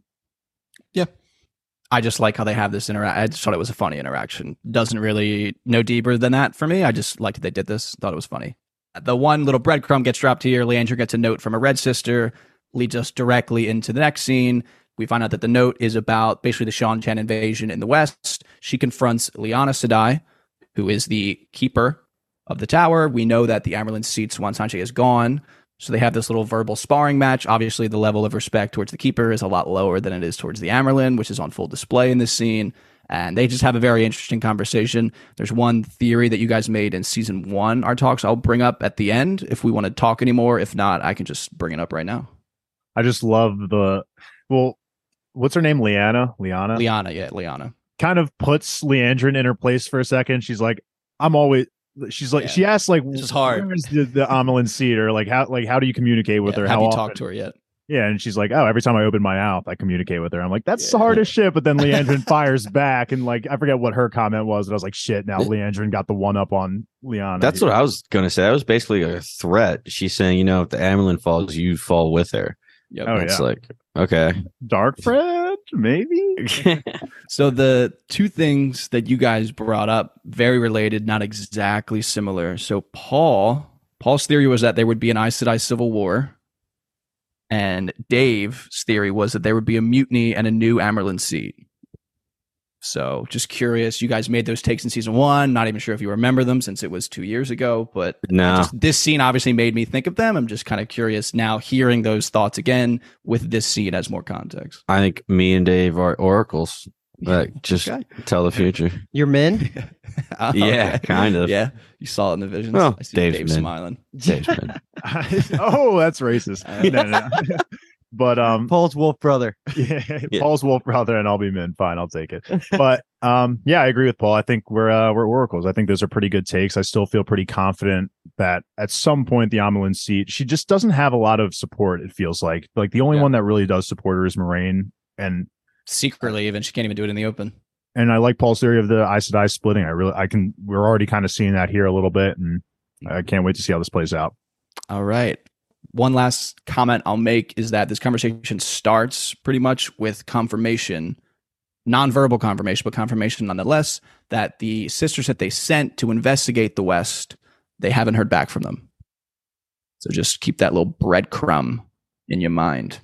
I just like how they have this interaction. I just thought it was a funny interaction. Doesn't really no deeper than that for me. I just liked that they did this. Thought it was funny. The one little breadcrumb gets dropped here. Leandra gets a note from a red sister, leads us directly into the next scene. We find out that the note is about basically the Seanchan invasion in the West. She confronts Liana Sedai, who is the keeper of the tower. We know that the Amyrlin seats once Sanche is gone. So they have this little verbal sparring match. Obviously, the level of respect towards the keeper is a lot lower than it is towards the Amyrlin, which is on full display in this scene. And they just have a very interesting conversation. There's one theory that you guys made in season one, our talks, I'll bring up at the end if we want to talk anymore. If not, I can just bring it up right now. I just love the well, what's her name? Liana. Liana. Liana, yeah, Liana. kind of puts Liandrin in her place for a second. She's like, I'm always. She's like, Yeah. she asks like, This is hard. Where's the, the Amyrlin seat, or like how like how do you communicate with Yeah, her? have how you often? talked to her yet? Yeah, and she's like, oh, every time I open my mouth, I communicate with her. I'm like, that's Yeah. hard as shit. But then Liandrin fires back, and like, I forget what her comment was, and I was like, shit. Now Liandrin got the one up on Liana. That's what I was gonna say. That was basically a threat. She's saying, you know, if the Amyrlin falls, you fall with her. Yep. Oh, it's yeah. like, okay. Darkfriend, maybe. So the two things that you guys brought up, very related, not exactly similar. So Paul, Paul's theory was that there would be an Aes Sedai civil war, and Dave's theory was that there would be a mutiny and a new Amyrlin seat. So just curious, you guys made those takes in season one. Not even sure if you remember them since it was two years ago, but no. just, this scene obviously made me think of them. I'm just kind of curious now hearing those thoughts again with this scene as more context. I think me and Dave are oracles that just Okay. tell the future. You're Min. Oh, Yeah, okay. kind of. Yeah, you saw it in the visions. Well, I see Dave's Dave men. smiling. Dave's been- oh, that's racist. No, no, no. But um, Paul's wolf brother. yeah, Yeah. Paul's wolf brother, and I'll be min. Fine, I'll take it. But um, yeah, I agree with Paul. I think we're uh, we're oracles. I think those are pretty good takes. I still feel pretty confident that at some point the Amyrlin seat, she just doesn't have a lot of support. It feels like like the only Yeah. one that really does support her is Moiraine, and Secretly, even she can't even do it in the open. and I like Paul's theory of the Aes Sedai splitting. I really, I can. We're already kind of seeing that here a little bit, and I can't wait to see how this plays out. All right. One last comment I'll make is that this conversation starts pretty much with confirmation, nonverbal confirmation, but confirmation nonetheless, that the sisters that they sent to investigate the West, they haven't heard back from them. So just keep that little breadcrumb in your mind.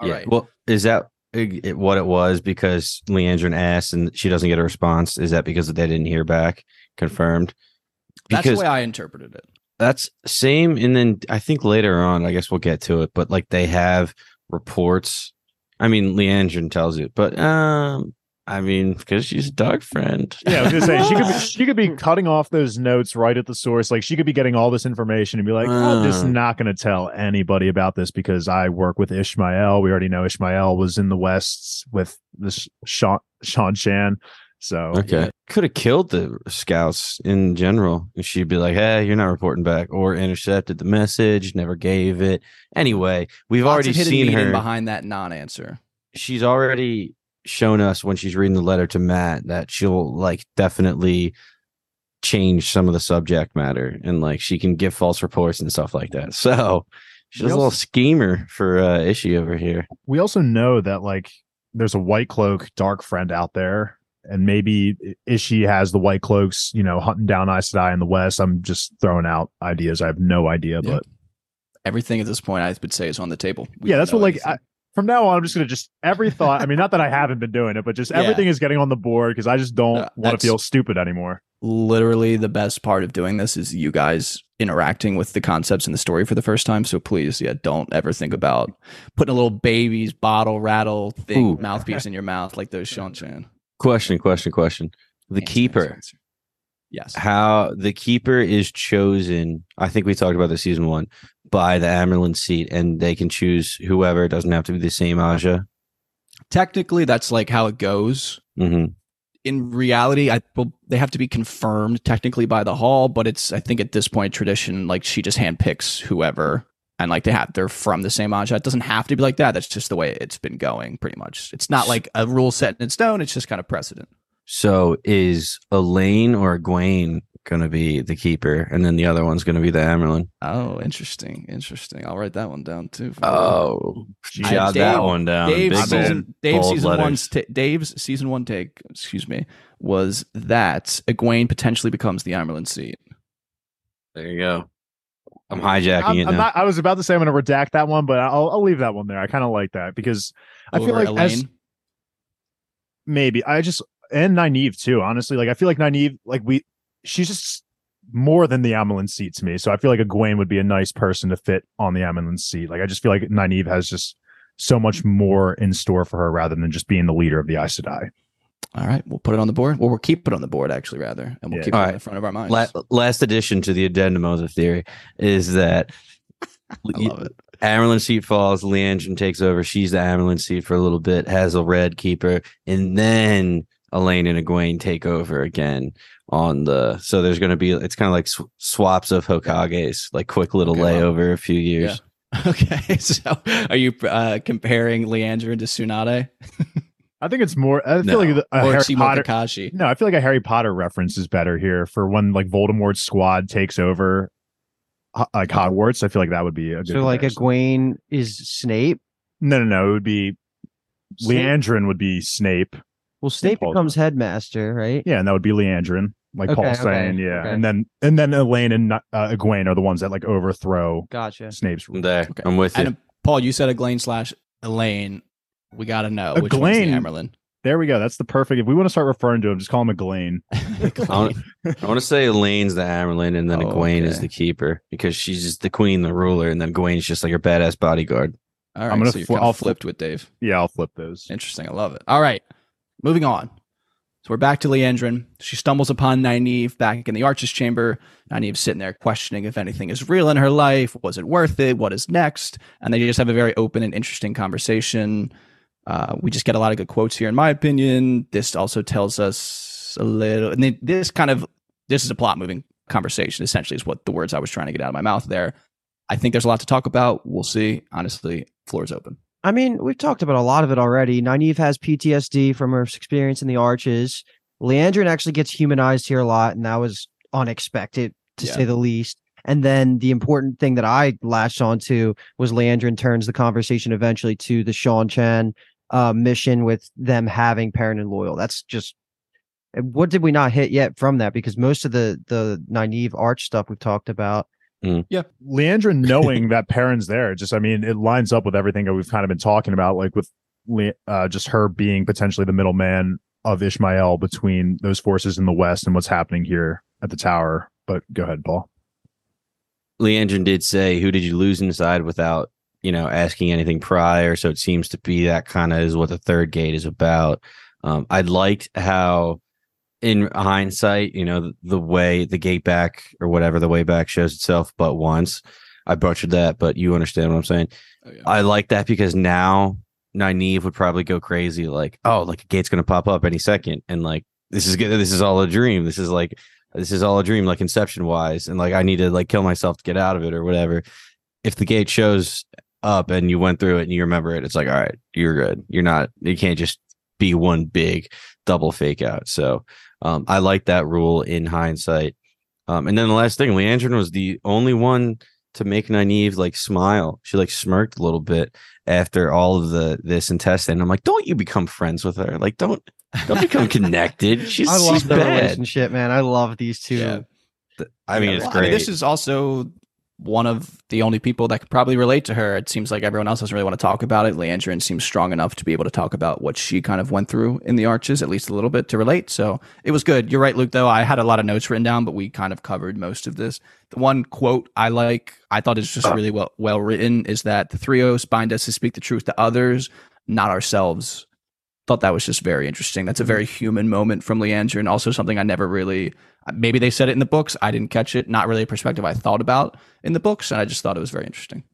All yeah. right. Well, is that it, it- what it was because Liandrin asked and she doesn't get a response? Is that because they didn't hear back? Confirmed. That's the way I interpreted it. That's same. And then I think later on, I guess we'll get to it, but like they have reports. I mean, Liandrin tells you, but um, I mean, because she's a dog friend. Yeah, I was gonna say she could be, she could be cutting off those notes right at the source. Like she could be getting all this information and be like, "I'm just Uh. not going to tell anybody about this because I work with Ishamael. We already know Ishamael was in the West with this Sean Sean Shan. So Okay. Could have killed the scouts in general. And she'd be like, hey, you're not reporting back, or intercepted the message, never gave it. Anyway, we've Lots already seen her. behind that non-answer. She's already shown us when she's reading the letter to Mat that she'll like definitely change some of the subject matter and like she can give false reports and stuff like that. So she's We a little schemer for uh Ishi over here. we also know that like there's a white cloak Darkfriend out there and maybe Ishi has the white cloaks, you know, hunting down Aes Sedai in the West. I'm just throwing out ideas. I have no idea, Yeah. but Everything at this point, I would say, is on the table. We yeah, that's what like. I, from now on, I'm just gonna just every thought. I mean, not that I haven't been doing it, but just Yeah. everything is getting on the board because I just don't Uh, want to feel stupid anymore. literally the best part of doing this is you guys interacting with the concepts in the story for the first time. So please, yeah, don't ever think about putting a little baby's bottle rattle thing Ooh. mouthpiece in your mouth like those Seanchan. Question, question, question. The Answer, keeper. answer, answer. Yes. how the keeper is chosen. I think we talked about this season one by the Amyrlin seat, and they can choose whoever. It doesn't have to be the same Ajah. Technically, that's like how it goes. hmm In reality, I well, they have to be confirmed technically by the hall, but it's I think at this point tradition like she just handpicks whoever and like they have they're from the same Ajah. It doesn't have to be like that. That's just the way it's been going pretty much. It's not like a rule set in stone. It's just kind of precedent. So is Elayne or Egwene going to be the keeper, and then the other one's going to be the Amyrlin? Oh, interesting, interesting. I'll write that one down too. Oh, jot Dave- that one down. Dave's Big season, Dave's season one's ta- Dave's season one take, excuse me, was that Egwene potentially becomes the Amyrlin seat. There you go. I'm hijacking I'm, it I'm not. I was about to say I'm going to redact that one, but I'll I'll leave that one there. I kind of like that because I feel like as maybe I just and Nynaeve too. Honestly, like I feel like Nynaeve, like we, she's just more than the Amyrlin seat to me. So I feel like a Gwen would be a nice person to fit on the Amyrlin seat. Like I just feel like Nynaeve has just so much more in store for her rather than just being the leader of the Aes Sedai. All right, we'll put it on the board. Well, we'll keep it on the board actually, rather, and we'll Yeah. keep it All in right. the front of our minds. La- last addition to the addendum of the theory is that I love it. Amyrlin seat falls, Liandrin takes over. She's the Amyrlin seat for a little bit, has a red keeper, and then Elayne and Egwene take over again on the. So there's going to be, it's kind of like sw- swaps of Hokages, like quick little Okay, well, layover a few years. Okay, so are you uh, comparing Liandrin to Tsunade I think it's more. I No. feel like a or Harry Chimo Potter. Kakashi? No, I feel like a Harry Potter reference is better here for when like Voldemort's squad takes over, like Hogwarts. I feel like that would be a good. So like comparison. Egwene is Snape. No, no, no. It would be Snape- Liandrin would be Snape. Well, Snape Paul- becomes headmaster, right? Yeah, and that would be Liandrin, like Okay, Paul's okay, saying. Yeah, okay. and then and then Elayne and uh, Egwene are the ones that like overthrow Gotcha. Snape's rule. There, Okay. I'm with you. And uh, Paul, you said Egwene slash Elayne. We got to know which one's the Egwene. There we go. That's the perfect. If we want to start referring to him, just call him Egwene. I want, I want to say Elayne's the Amyrlin, and then Oh, Egwene is the keeper because she's just the queen, the ruler, and then Egwene's just like her badass bodyguard. All right, I'm gonna so fl- kind I'll of flip- flipped with Dave. Yeah, I'll flip those. Interesting. I love it. All right. Moving on. So we're back to Liandrin. She stumbles upon Nynaeve back in the Arches chamber. Nynaeve's sitting there questioning if anything is real in her life. Was it worth it? What is next? And they just have a very open and interesting conversation. Uh, we just get a lot of good quotes here, in my opinion. This also tells us a little, and then this kind of this is a plot moving conversation. Essentially, is what the words I was trying to get out of my mouth there. I think there's a lot to talk about. We'll see. Honestly, floor is open. I mean, we've talked about a lot of it already. Nynaeve has PTSD from her experience in the Arches. Liandrin actually gets humanized here a lot, and that was unexpected to Yeah. say the least. And then the important thing that I latched onto was Liandrin turns the conversation eventually to the Seanchan uh, mission with them having Perrin and Loial. That's just what did we not hit yet from that? Because most of the the Nynaeve arch stuff we've talked about. Yeah. Leandra knowing that Perrin's there, just I mean, it lines up with everything that we've kind of been talking about, like with Le- uh, just her being potentially the middleman of Ishamael between those forces in the west and what's happening here at the tower. But go ahead, Paul. Liandrin did say, "Who did you lose inside?" without you know asking anything prior. So it seems to be that kind of is what the third gate is about. Um, I liked how, in hindsight, you know, the, the way the gate back or whatever the way back shows itself, but once. I butchered that, but you understand what I'm saying. Oh, yeah. I like that because now Nynaeve would probably go crazy, like, oh, like a gate's gonna pop up any second, and like this is good. This is all a dream. This is like this is all a dream, like inception wise, and like I need to like kill myself to get out of it or whatever. If the gate shows up and you went through it and you remember it, it's like, all right, you're good. You're not. You can't just be one big double fake out. So um, I like that rule in hindsight. Um, and then the last thing, Liandrin was the only one to make Nynaeve like smile. She like smirked a little bit after all of the this and testing. I'm like, don't you become friends with her? Like, don't don't become connected. She's, I love she's the bad. relationship, man. I love these two. Yeah. I mean, it's Well, great. this is also one of the only people that could probably relate to her. It seems like everyone else doesn't really want to talk about it. Liandrin seems strong enough to be able to talk about what she kind of went through in the arches, at least a little bit to relate. So it was good. You're right, Luke, though. I had a lot of notes written down, but we kind of covered most of this. The one quote I like, I thought is just really well well written, is that the Three Oaths bind us to speak the truth to others, not ourselves. Thought that was just very interesting. That's a mm-hmm. very human moment from Liandrin. and also something I never really maybe they said it in the books. I didn't catch it. Not really a perspective I thought about in the books, and I just thought it was very interesting.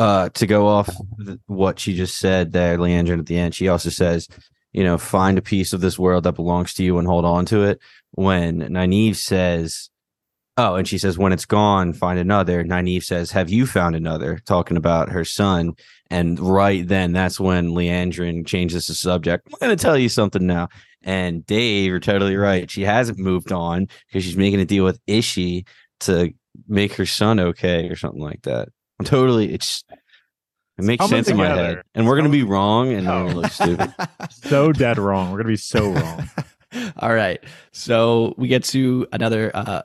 uh, to go off what she just said there, Liandrin at the end, she also says, you know, find a piece of this world that belongs to you and hold on to it. When Nynaeve says, oh, and she says, when it's gone, find another. Nynaeve says, have you found another? Talking about her son. And right then, that's when Liandrin changes the subject. I'm going to tell you something now. And Dave, you're totally right. She hasn't moved on because she's making a deal with Ishi to make her son okay or something like that. I'm totally it's it makes coming sense in my head. And we're gonna be wrong and No. we're gonna look stupid. So dead wrong. We're gonna be so wrong. All right, so we get to another. uh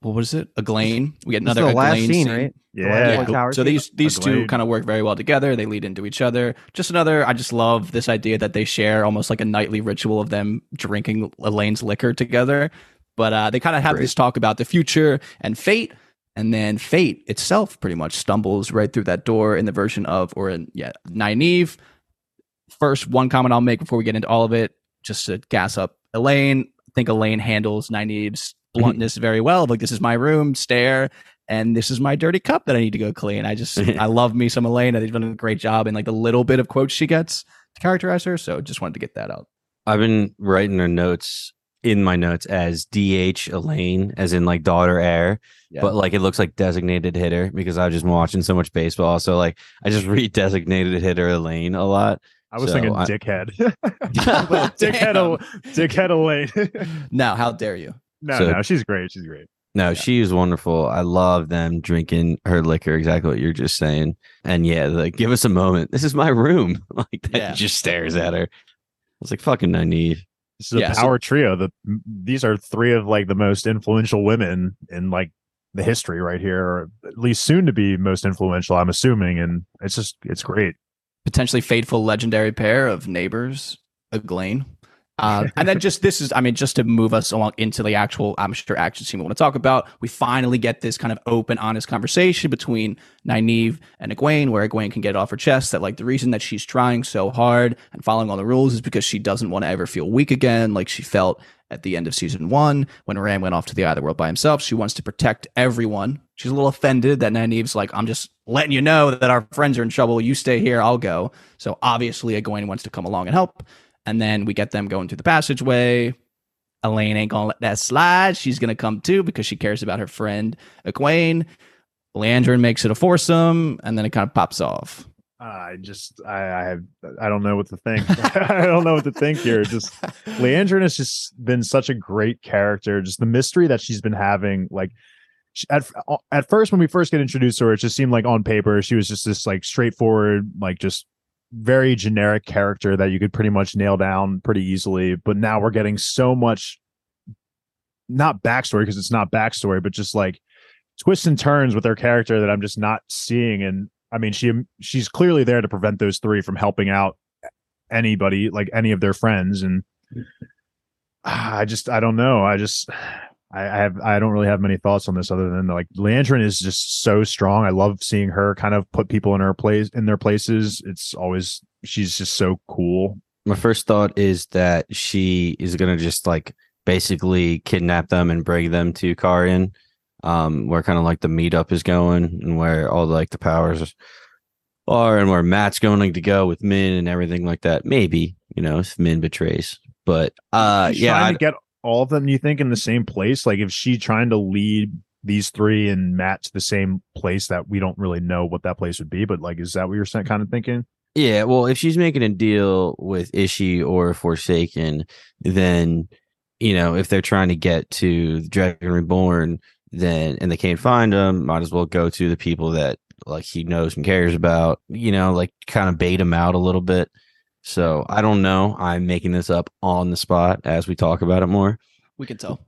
What was it? Eglain. We get This is another the last scene, scene. right? Yeah. Like Tower So these these two kind of work very well together. They lead into each other. Just another. I just love this idea that they share almost like a nightly ritual of them drinking Elayne's liquor together. But uh, they kind of have Great. this talk about the future and fate, and then fate itself pretty much stumbles right through that door in the version of or in yeah Nynaeve. First, one comment I'll make before we get into all of it, just to gas up Elayne. I think Elayne handles Nynaeve's bluntness mm-hmm. very well. Like this is my room, stare, and this is my dirty cup that I need to go clean. I just I love me some Elayne. and They've done a great job in like the little bit of quotes she gets to characterize her. So just wanted to get that out. I've been writing her notes in my notes as DH Elayne, as in like daughter heir, Yeah. but like it looks like designated hitter because I've just been watching so much baseball. So like I just read designated hitter Elayne a lot. I was So, thinking I- dickhead. dickhead, Al- dickhead Elayne. now, how dare you? No, So- no, she's great. She's great. No, she is wonderful. I love them drinking her liquor. Exactly what you're just saying. And yeah, like give us a moment. This is my room. Like that Yeah. just stares at her. I was like, fucking Nynaeve. This is Yeah, a so- power trio. The these are three of like the most influential women in like the history right here, or at least soon to be most influential. I'm assuming, and it's just it's great. potentially fateful legendary pair of neighbors, Eglain. Uh, and then just this is, I mean, just to move us along into the actual, I'm sure, action scene we want to talk about. We finally get this kind of open, honest conversation between Nynaeve and Egwene, where Egwene can get it off her chest that like the reason that she's trying so hard and following all the rules is because she doesn't want to ever feel weak again, like she felt at the end of season one when Rand went off to the Eye of the World by himself. She wants to protect everyone. She's a little offended that Nynaeve's like, I'm just letting you know that our friends are in trouble. You stay here, I'll go. So obviously, Egwene wants to come along and help. And then we get them going through the passageway. Elayne ain't gonna let that slide. She's gonna come too because she cares about her friend Egwene. Liandrin makes it a foursome, and then it kind of pops off. I just I I have I don't know what to think. I don't know what to think here. Just Liandrin has just been such a great character. Just the mystery that she's been having, like at at first when we first get introduced to her, it just seemed like on paper she was just this like straightforward, like just very generic character that you could pretty much nail down pretty easily. But now we're getting so much, not backstory because it's not backstory, but just like twists and turns with her character that I'm just not seeing. And I mean, she she's clearly there to prevent those three from helping out anybody, like any of their friends, and. I just I don't know. I just I, I have I don't really have many thoughts on this other than like Liandrin is just so strong. I love seeing her kind of put people in her place in their places. It's always she's just so cool. My first thought is that she is gonna just like basically kidnap them and bring them to Cairhien, um, where kind of like the meetup is going and where all like the powers are and where Mat's going to go with Min and everything like that. Maybe, you know, if Min betrays. But uh She's yeah, trying I- to get all of them. You think in the same place? Like if she trying to lead these three and Mat to the same place that we don't really know what that place would be, but like is that what you're kind of thinking? Yeah, well, if she's making a deal with Ishi or Forsaken, then you know if they're trying to get to Dragon Reborn, then and they can't find them, might as well go to the people that like he knows and cares about. You know, like kind of bait him out a little bit. So I don't know. I'm making this up on the spot as we talk about it more. We can tell.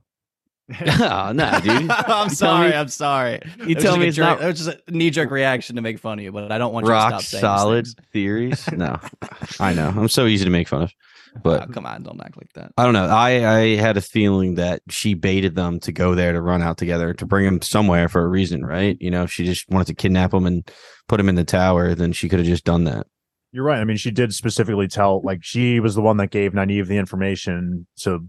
oh, no, dude. I'm You sorry. me- I'm sorry. You tell me it's jerk, not It was just a knee jerk reaction to make fun of you, but I don't want you to rock stop saying these solid theories. No, I know. I'm so easy to make fun of, but Oh, come on, don't act like that. I don't know. I I had a feeling that she baited them to go there to run out together to bring them somewhere for a reason, right? You know, if she just wanted to kidnap them and put them in the tower, then she could have just done that. You're right. I mean, she did specifically tell like she was the one that gave Nynaeve the information to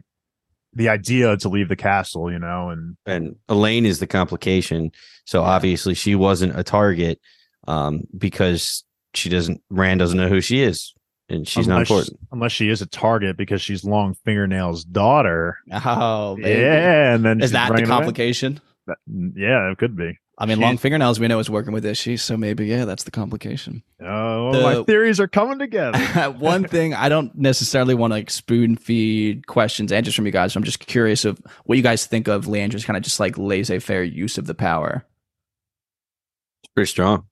the idea to leave the castle, you know, and And Elayne is the complication, so obviously she wasn't a target um, because she doesn't. Rand doesn't know who she is, and she's not unless, important. unless she is a target because she's Long Fingernail's daughter. Oh, baby. Yeah, and then Is that the bringing it away. complication? That- Yeah, it could be. I mean, She- long fingernails we know is working with Ishi, so maybe yeah, that's the complication. Oh, The- my theories are coming together. One thing I don't necessarily want to like spoon feed questions answers from you guys. So I'm just curious of what you guys think of Leandra's kind of just like laissez faire use of the power. It's pretty strong.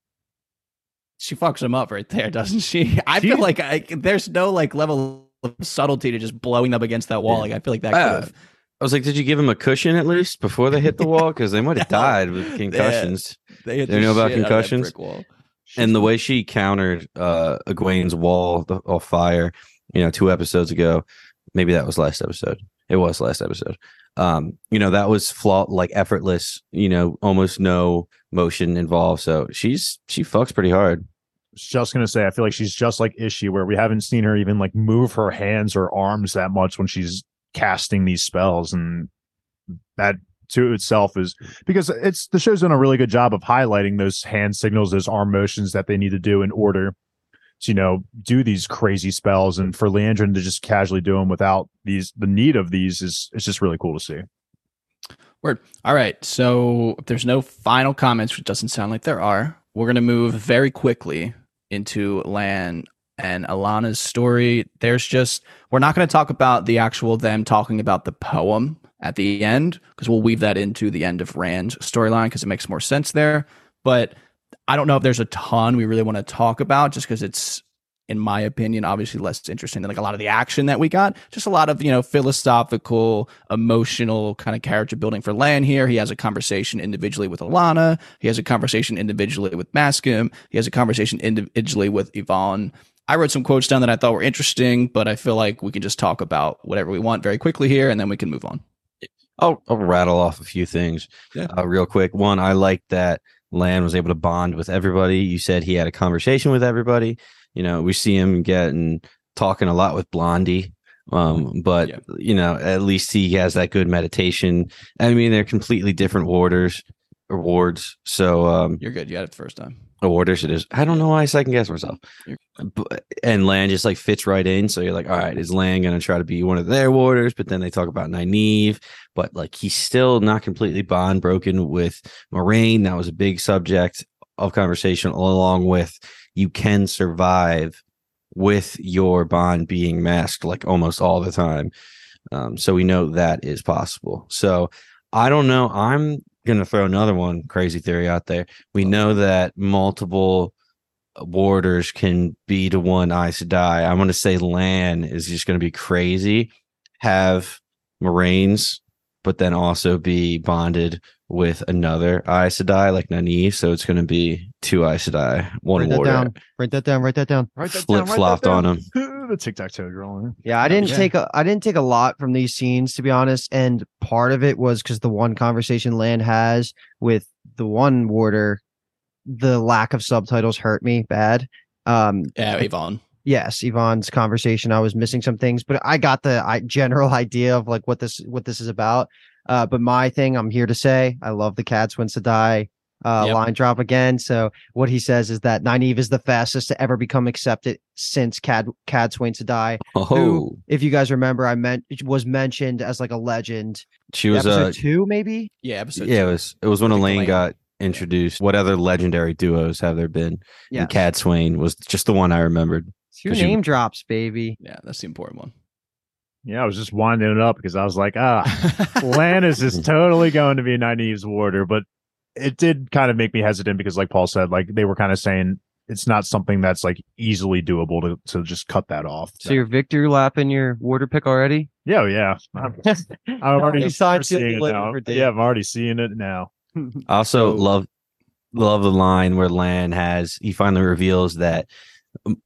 She fucks him up right there, doesn't she? I She- feel like I, there's no like level of subtlety to just blowing up against that wall. Yeah. Like I feel like that Uh, could have. I was like, did you give him a cushion at least before they hit the wall? Because they might have died with concussions. They hit do you know about shit out of that concussions? and the way she countered uh Egwene's wall the- of fire, you know, two episodes ago, maybe that was last episode. It was last episode. Um, you know, that was flaw like effortless, you know, almost no motion involved. So she's she fucks pretty hard. just gonna say, I feel like she's just like Ishi, where we haven't seen her even like move her hands or arms that much when she's casting these spells, and that to itself is because it's the show's done a really good job of highlighting those hand signals, those arm motions that they need to do in order to you know do these crazy spells, and for Liandrin to just casually do them without these the need of these is it's just really cool to see. Word. All right. So if there's no final comments, which doesn't sound like there are, we're going to move very quickly into Lan and Alanna's story. There's just, we're not going to talk about the actual them talking about the poem at the end because we'll weave that into the end of Rand's storyline because it makes more sense there. But I don't know if there's a ton we really want to talk about just because it's, in my opinion, obviously less interesting than like a lot of the action that we got. Just a lot of, you know, philosophical, emotional kind of character building for Lan here. He has a conversation individually with Alanna. He has a conversation individually with Maksim. He has a conversation individually with Ihvon. I wrote some quotes down that I thought were interesting, but I feel like we can just talk about whatever we want very quickly here and then we can move on. I'll, I'll rattle off a few things Yeah. uh, real quick. One, I like that Lan was able to bond with everybody. You said he had a conversation with everybody. You know, we see him getting talking a lot with Blondie. Um, but Yeah. you know, at least he has that good meditation. I mean, they're completely different warders or wards. So um You're good. You had it the first time. orders it is. I don't know why I second guess myself. And Lan just like fits right in. So you're like, all right, is Lan going to try to be one of their warders? But then they talk about Nynaeve, but like he's still not completely bond broken with Moiraine. That was a big subject of conversation, along with you can survive with your bond being masked like almost all the time. Um, so we know that is possible. So I don't know. I'm gonna throw another one crazy theory out there. We know that multiple warders can be to one Aes Sedai. I'm gonna say Lan is just gonna be crazy, have Moiraine's, but then also be bonded with another Aes Sedai like Nani. So it's gonna be two Aes Sedai, one Write warder. down. Write that down. Write that down. Write that down, Flip flopped on down. him. the tic tac toe girl. Yeah, I didn't Yeah. take a I didn't take a lot from these scenes to be honest, and part of it was because the one conversation Lan has with the one warder, the lack of subtitles hurt me bad. Um, Yeah, Ihvon. yes, Ihvon's conversation, I was missing some things, but I got the I, general idea of like what this what this is about. Uh, but my thing, I'm here to say, I love the Cadsuane Sedai uh, Yep. line drop again. So what he says is that Nynaeve is the fastest to ever become accepted since Cad Cadsuane Sedai. Oh, If you guys remember, I meant was mentioned as like a legend. she was episode uh, two, maybe. Yeah, episode. yeah, it was it was when Elayne Elayne. got introduced. What other legendary duos have there been? Yeah, And Cadsuane was just the one I remembered. two 'cause you- name drops, baby. Yeah, that's the important one. Yeah, I was just winding it up because I was like, ah, Lannis is totally going to be Nynaeve's warder, but it did kind of make me hesitant because, like Paul said, like they were kind of saying it's not something that's like easily doable to to just cut that off. So you're Victor lapping your warder pick already. yeah, yeah. I'm, I'm already You signed, sealed, seeing it now. Yeah, I'm already seeing it now. I also So- love love the line where Lan has he finally reveals that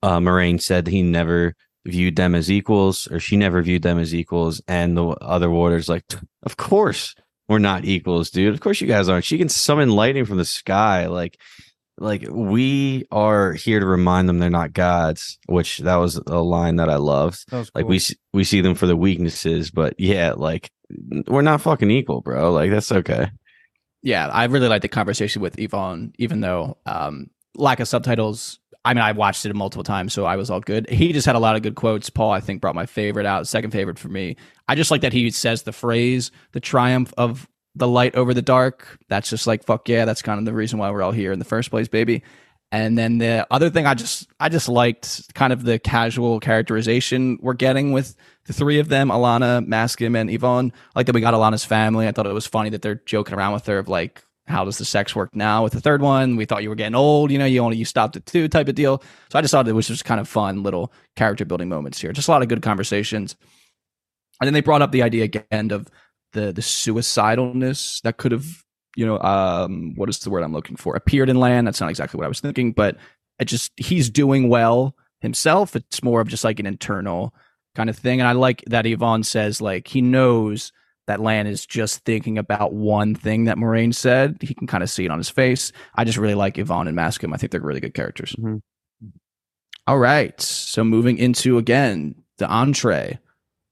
uh, Moiraine said he never viewed them as equals, or she never viewed them as equals, and the other warders like, of course we're not equals, dude. Of course you guys aren't. She can summon lightning from the sky, like. Like we are here to remind them they're not gods, which that was a line that I loved. That Like cool. we we see them for the weaknesses, but yeah, like we're not fucking equal, bro. Like that's okay. yeah, I really like the conversation with Ihvon, even though um, lack of subtitles. I mean, I watched it multiple times, so I was all good. He just had a lot of good quotes. Paul, I think, brought my favorite out, second favorite for me. I just like that he says the phrase, the triumph of the light over the dark. That's just like, fuck yeah, that's kind of the reason why we're all here in the first place, baby. And then the other thing I just I just liked kind of the casual characterization we're getting with the three of them, Alanna, Maksim, and Ihvon. I like that we got Alanna's family. I thought it was funny that they're joking around with her of like, how does the sex work now with the third one? We thought you were getting old, you know, you only you stopped at two type of deal. So I just thought it was just kind of fun little character building moments here. Just a lot of good conversations. And then they brought up the idea again of the the suicidalness that could have, you know, um, what is the word I'm looking for? Appeared in land. That's not exactly what I was thinking, but it just he's doing well himself. It's more of just like an internal kind of thing. And I like that Yvonne says like he knows that Lan is just thinking about one thing that Moiraine said. He can kind of see it on his face. I just really like Ihvon and Maksim. I think they're really good characters. Mhm. All right. So moving into again the entree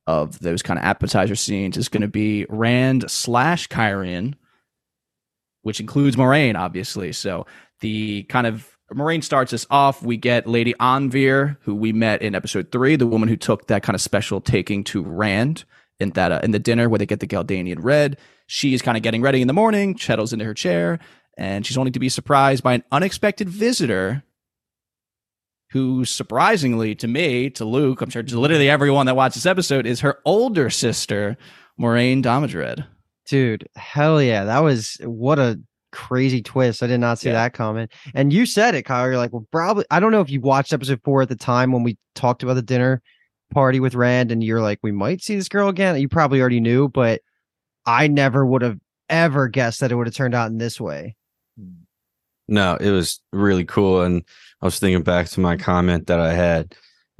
of those kind of appetizer scenes is going to be Rand slash Cairhien, which includes Moiraine, obviously. So the kind of Moiraine starts us off. We get Lady Anvaere, who we met in episode three, the woman who took that kind of special taking to Rand in that uh, in the dinner where they get the Ghealdanin red. She's kind of getting ready in the morning, settles into her chair, and she's only to be surprised by an unexpected visitor who surprisingly to me, to Luke, I'm sure to literally everyone that watched this episode, is her older sister, Moiraine Damodred. Dude, hell yeah. That was what a crazy twist. I did not see Yeah. that coming. And you said it, Kyle. You're like, well, probably I don't know if you watched episode four at the time when we talked about the dinner party with Rand, and you're like, we might see this girl again. You probably already knew, but I never would have ever guessed that it would have turned out in this way. Mm. No, it was really cool. And I was thinking back to my comment that I had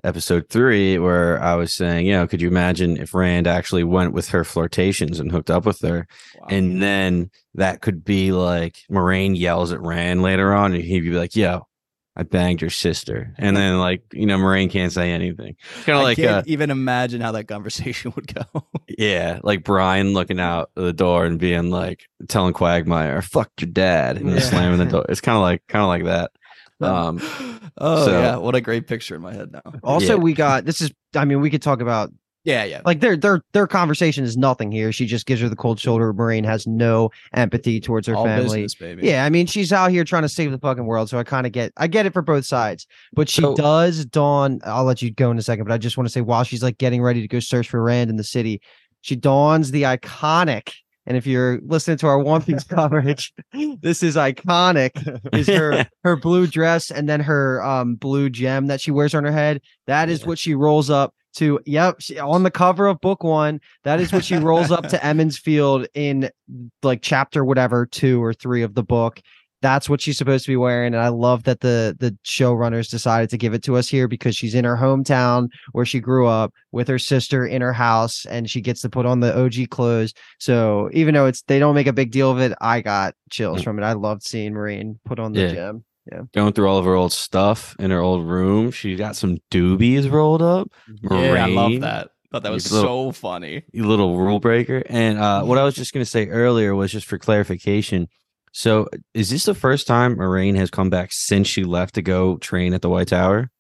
episode three, where I was saying, you know, could you imagine if Rand actually went with her flirtations and hooked up with her? And then that could be like Moiraine yells at Rand later on, and he'd be like, yo, I banged your sister. And then, like, you know, Moiraine can't say anything. Kind of like, can't uh, even imagine how that conversation would go. yeah, like Brian looking out the door and being like, telling Quagmire, fuck your dad, and Yeah. slamming the door. It's kind of like, kind of like that. Um, oh so- yeah, what a great picture in my head now. Also, Yeah. we got this is I mean, we could talk about Yeah, yeah. like their their their conversation is nothing here. She just gives her the cold shoulder. Moiraine has no empathy towards her All family. business. Yeah, I mean, she's out here trying to save the fucking world, so I kind of get, I get it for both sides. But she So- does dawn. I'll let you go in a second, but I just want to say, while she's like getting ready to go search for Rand in the city, she dons the iconic And if you're listening to our One Piece coverage, this is iconic. Is her her blue dress and then her um blue gem that she wears on her head. That is what she rolls up to. Yep, she, on the cover of book one. That is what she rolls up to Emond's Field in like chapter whatever two or three of the book. That's what she's supposed to be wearing, and I love that the the showrunners decided to give it to us here because she's in her hometown where she grew up with her sister in her house, and she gets to put on the OG clothes. So even though it's they don't make a big deal of it, I got chills mm. from it. I loved seeing Moiraine put on the Yeah. Gem. Going through all of her old stuff in her old room. She got some doobies rolled up. Yeah, I love that. Thought that was little- so funny. You little rule breaker. And uh, what I was just going to say earlier was just for clarification. So, is this the first time Moiraine has come back since she left to go train at the White Tower?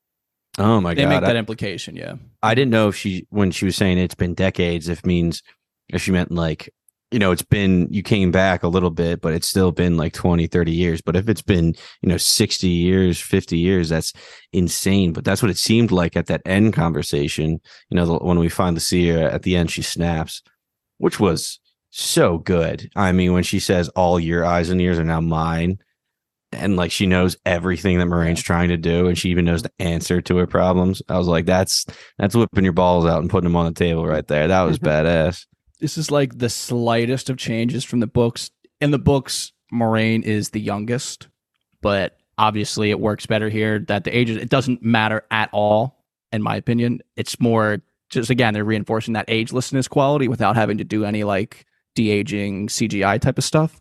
Oh my they god! They make I- that implication, yeah. I didn't know if she when she was saying it's been decades if means if she meant like you know it's been you came back a little bit but it's still been like 20 30 years but if it's been you know 60 years 50 years that's insane but that's what it seemed like at that end conversation you know the, when we finally see her at the end she snaps which was so good i mean when she says all your eyes and ears are now mine and like she knows everything that Moiraine's trying to do, and she even knows the answer to her problems. I was like, that's that's whipping your balls out and putting them on the table right there. That was badass. This is like the slightest of changes from the books. In the books, Moiraine is the youngest, but obviously it works better here that the ages it doesn't matter at all, in my opinion. It's more just again, they're reinforcing that agelessness quality without having to do any like de aging CGI type of stuff.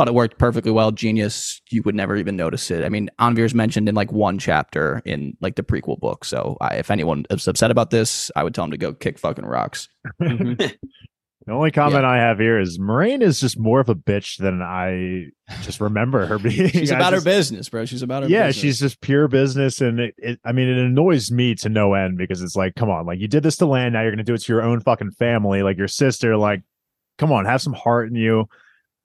Thought it worked perfectly well. Genius. You would never even notice it. I mean, Anvaere's mentioned in like one chapter in like the prequel book. So I, if anyone is upset about this, I would tell them to go kick fucking rocks. Mm-hmm. The only comment I have here is Moiraine is just more of a bitch than I just remember her being. She's I about her business, bro. She's about her yeah, business. she's just pure business, and it, it. I mean, it annoys me to no end because it's like, come on, like you did this to Lan, now you're gonna do it to your own fucking family, like your sister. Like, come on, have some heart in you.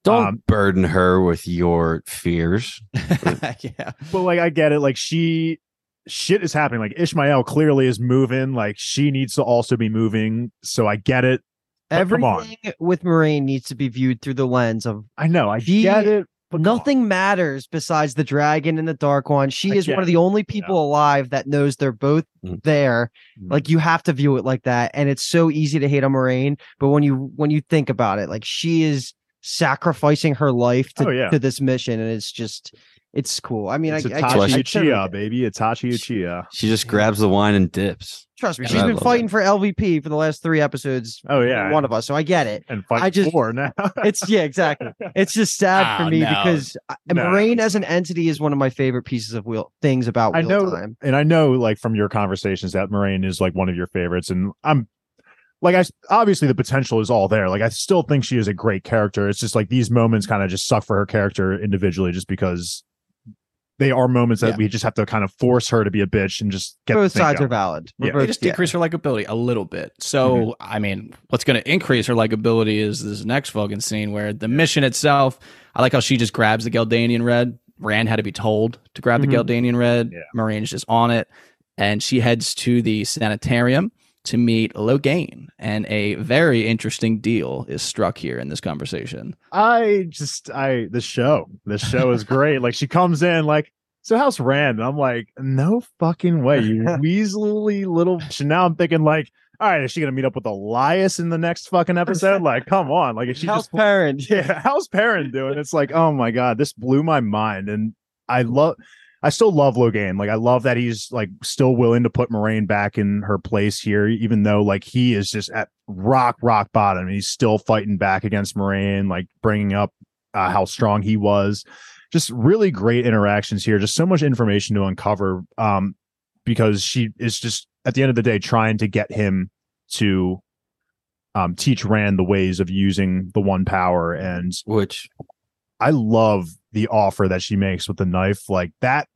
Don't Um, burden her with your fears. yeah. But like, I get it. Like she, shit is happening. Like Ishamael clearly is moving. Like she needs to also be moving. So I get it. But. Everything with Moiraine needs to be viewed through the lens of I know. I She- get it. But come on. nothing matters besides the dragon and the dark one. She I is one of the only people alive that knows they're both Mm. there. Mm. Like you have to view it like that. And it's so easy to hate on Moiraine. But when you when you think about it, like she is sacrificing her life to, Oh, yeah. to this mission. And it's just it's cool. I mean, It's I, I, Itachi I, I Uchiha, baby. Itachi Uchiha. She just grabs the wine and dips. trust me, Yeah, she's I been love fighting for LVP for the last three episodes. Oh, yeah. One of us. So I get it. And fight I just- four now. It's yeah, exactly. It's just sad Oh, for ah, me no. because No. Moiraine as an entity is one of my favorite pieces of wheel things about I know, time. and I know, like from your conversations, that Moiraine is like one of your favorites, and I'm like, I obviously the potential is all there. Like, I still think she is a great character. It's just like these moments kind of just suck for her character individually, just because they are moments that Yeah. we just have to kind of force her to be a bitch and just get Both thing sides are valid. We're Yeah. They both- just yeah. decrease her likability a little bit. So, Mm-hmm. I mean, what's going to increase her likability is this next fucking scene where the mission itself, I like how she just grabs the Ghealdanin red. Rand had to be told to grab Mhm. the Ghealdanin red. Yeah. Moiraine's just on it. And she heads to the sanitarium to meet Logain. And a very interesting deal is struck here in this conversation. I just, I the show, the show is great. like she comes in like. So how's Rand? And I'm like, no fucking way, you weaselly little. And now I'm thinking like, all right, is she gonna meet up with Elyas in the next fucking episode? Like, come on, like, is she House just Perrin. yeah, how's Perrin doing? It's like, oh my god, this blew my mind, and I love, I still love Logain. Like, I love that he's like still willing to put Moiraine back in her place here, even though like he is just at rock rock bottom. He's still fighting back against Moiraine, like bringing up uh, how strong he was. Just really great interactions here. Just so much information to uncover. Um, because she is just at the end of the day trying to get him to um, teach Rand the ways of using the one power. And Which I love the offer that she makes with the knife. Like that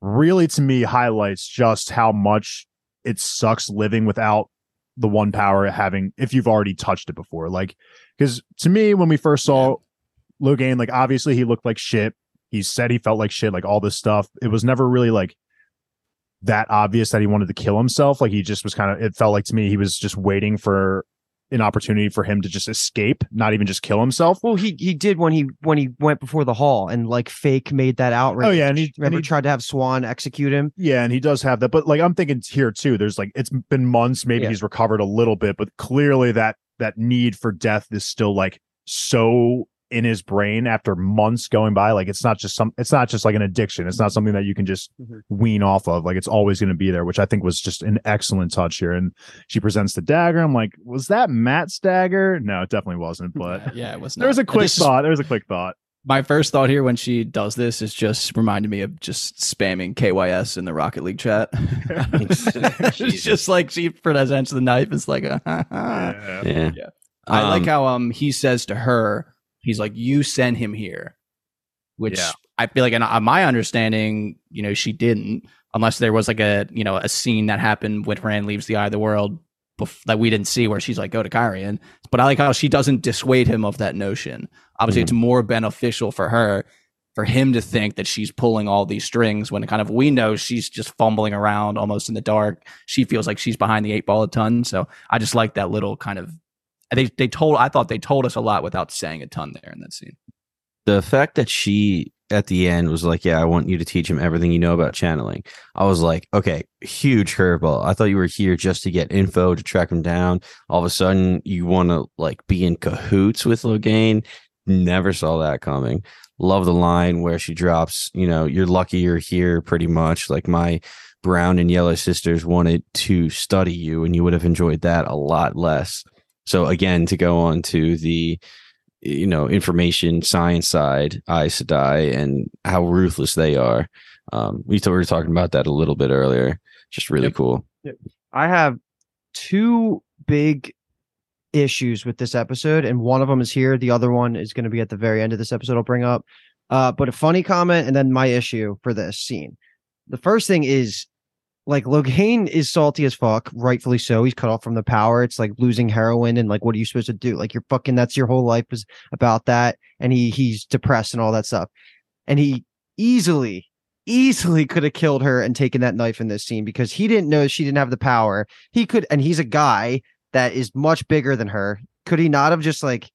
really to me highlights just how much it sucks living without the one power having if you've already touched it before. Like, because to me, when we first saw Logain, like obviously he looked like shit. He said he felt like shit, like all this stuff. It was never really like that obvious that he wanted to kill himself. Like he just was kind of it felt like to me he was just waiting for an opportunity for him to just escape, not even just kill himself. Well, he he did when he when he went before the hall and like fake made that outrage. Oh yeah, and he, and remember he tried to have Siuan execute him. Yeah, and he does have that. But like I'm thinking here too, there's like it's been months, maybe Yeah. he's recovered a little bit, but clearly that that need for death is still like so in his brain after months going by. Like it's not just some it's not just like an addiction. It's not something that you can just Mhm. wean off of. Like it's always going to be there, which I think was just an excellent touch here. And she presents the dagger. I'm like, was that Mat's dagger? No, it definitely wasn't, but yeah, it was. there was a quick This is- thought. There was a quick thought. my first thought here when she does this is just reminded me of just spamming KYS in the Rocket League chat. She's just like she presents the knife. It's like a. Yeah. Yeah. I like Um, how um he says to her, he's like, "You sent him here," which Yeah. I feel like, in uh, my understanding, you know, she didn't, unless there was like a you know a scene that happened when Rand leaves the Eye of the World bef- that we didn't see, where she's like, "Go to Cairhien." But I like how she doesn't dissuade him of that notion. Obviously, it's more beneficial for her for him to think that she's pulling all these strings when kind of we know she's just fumbling around almost in the dark. She feels like she's behind the eight ball a ton. So I just like that little kind of they they told I thought they told us a lot without saying a ton there in that scene. the fact that she at the end was like, "Yeah, I want you to teach him everything you know about channeling." I was like, "Okay, huge curveball. I thought you were here just to get info to track him down. All of a sudden, you want to like be in cahoots with Logain. Never saw that coming. Love the line where she drops, you know, you're lucky you're here. Pretty much like my brown and yellow sisters wanted to study you, and you would have enjoyed that a lot less." So again, to go on to the you know information science side Aes Sedai and how ruthless they are. Um, we, t- we were talking about that a little bit earlier. Just really Yep. cool. I have two big issues with this episode, and one of them is here. The other one is going to be at the very end of this episode. I'll bring up. Uh, but a funny comment, and then my issue for this scene. The first thing is like Logain is salty as fuck, rightfully so. He's cut off from the power. It's like losing heroin, and like, what are you supposed to do? Like, you're fucking. That's your whole life is about that, and he he's depressed and all that stuff, and he easily easily could have killed her and taken that knife in this scene because he didn't know she didn't have the power. He could, and he's a guy that is much bigger than her. Could he not have just like?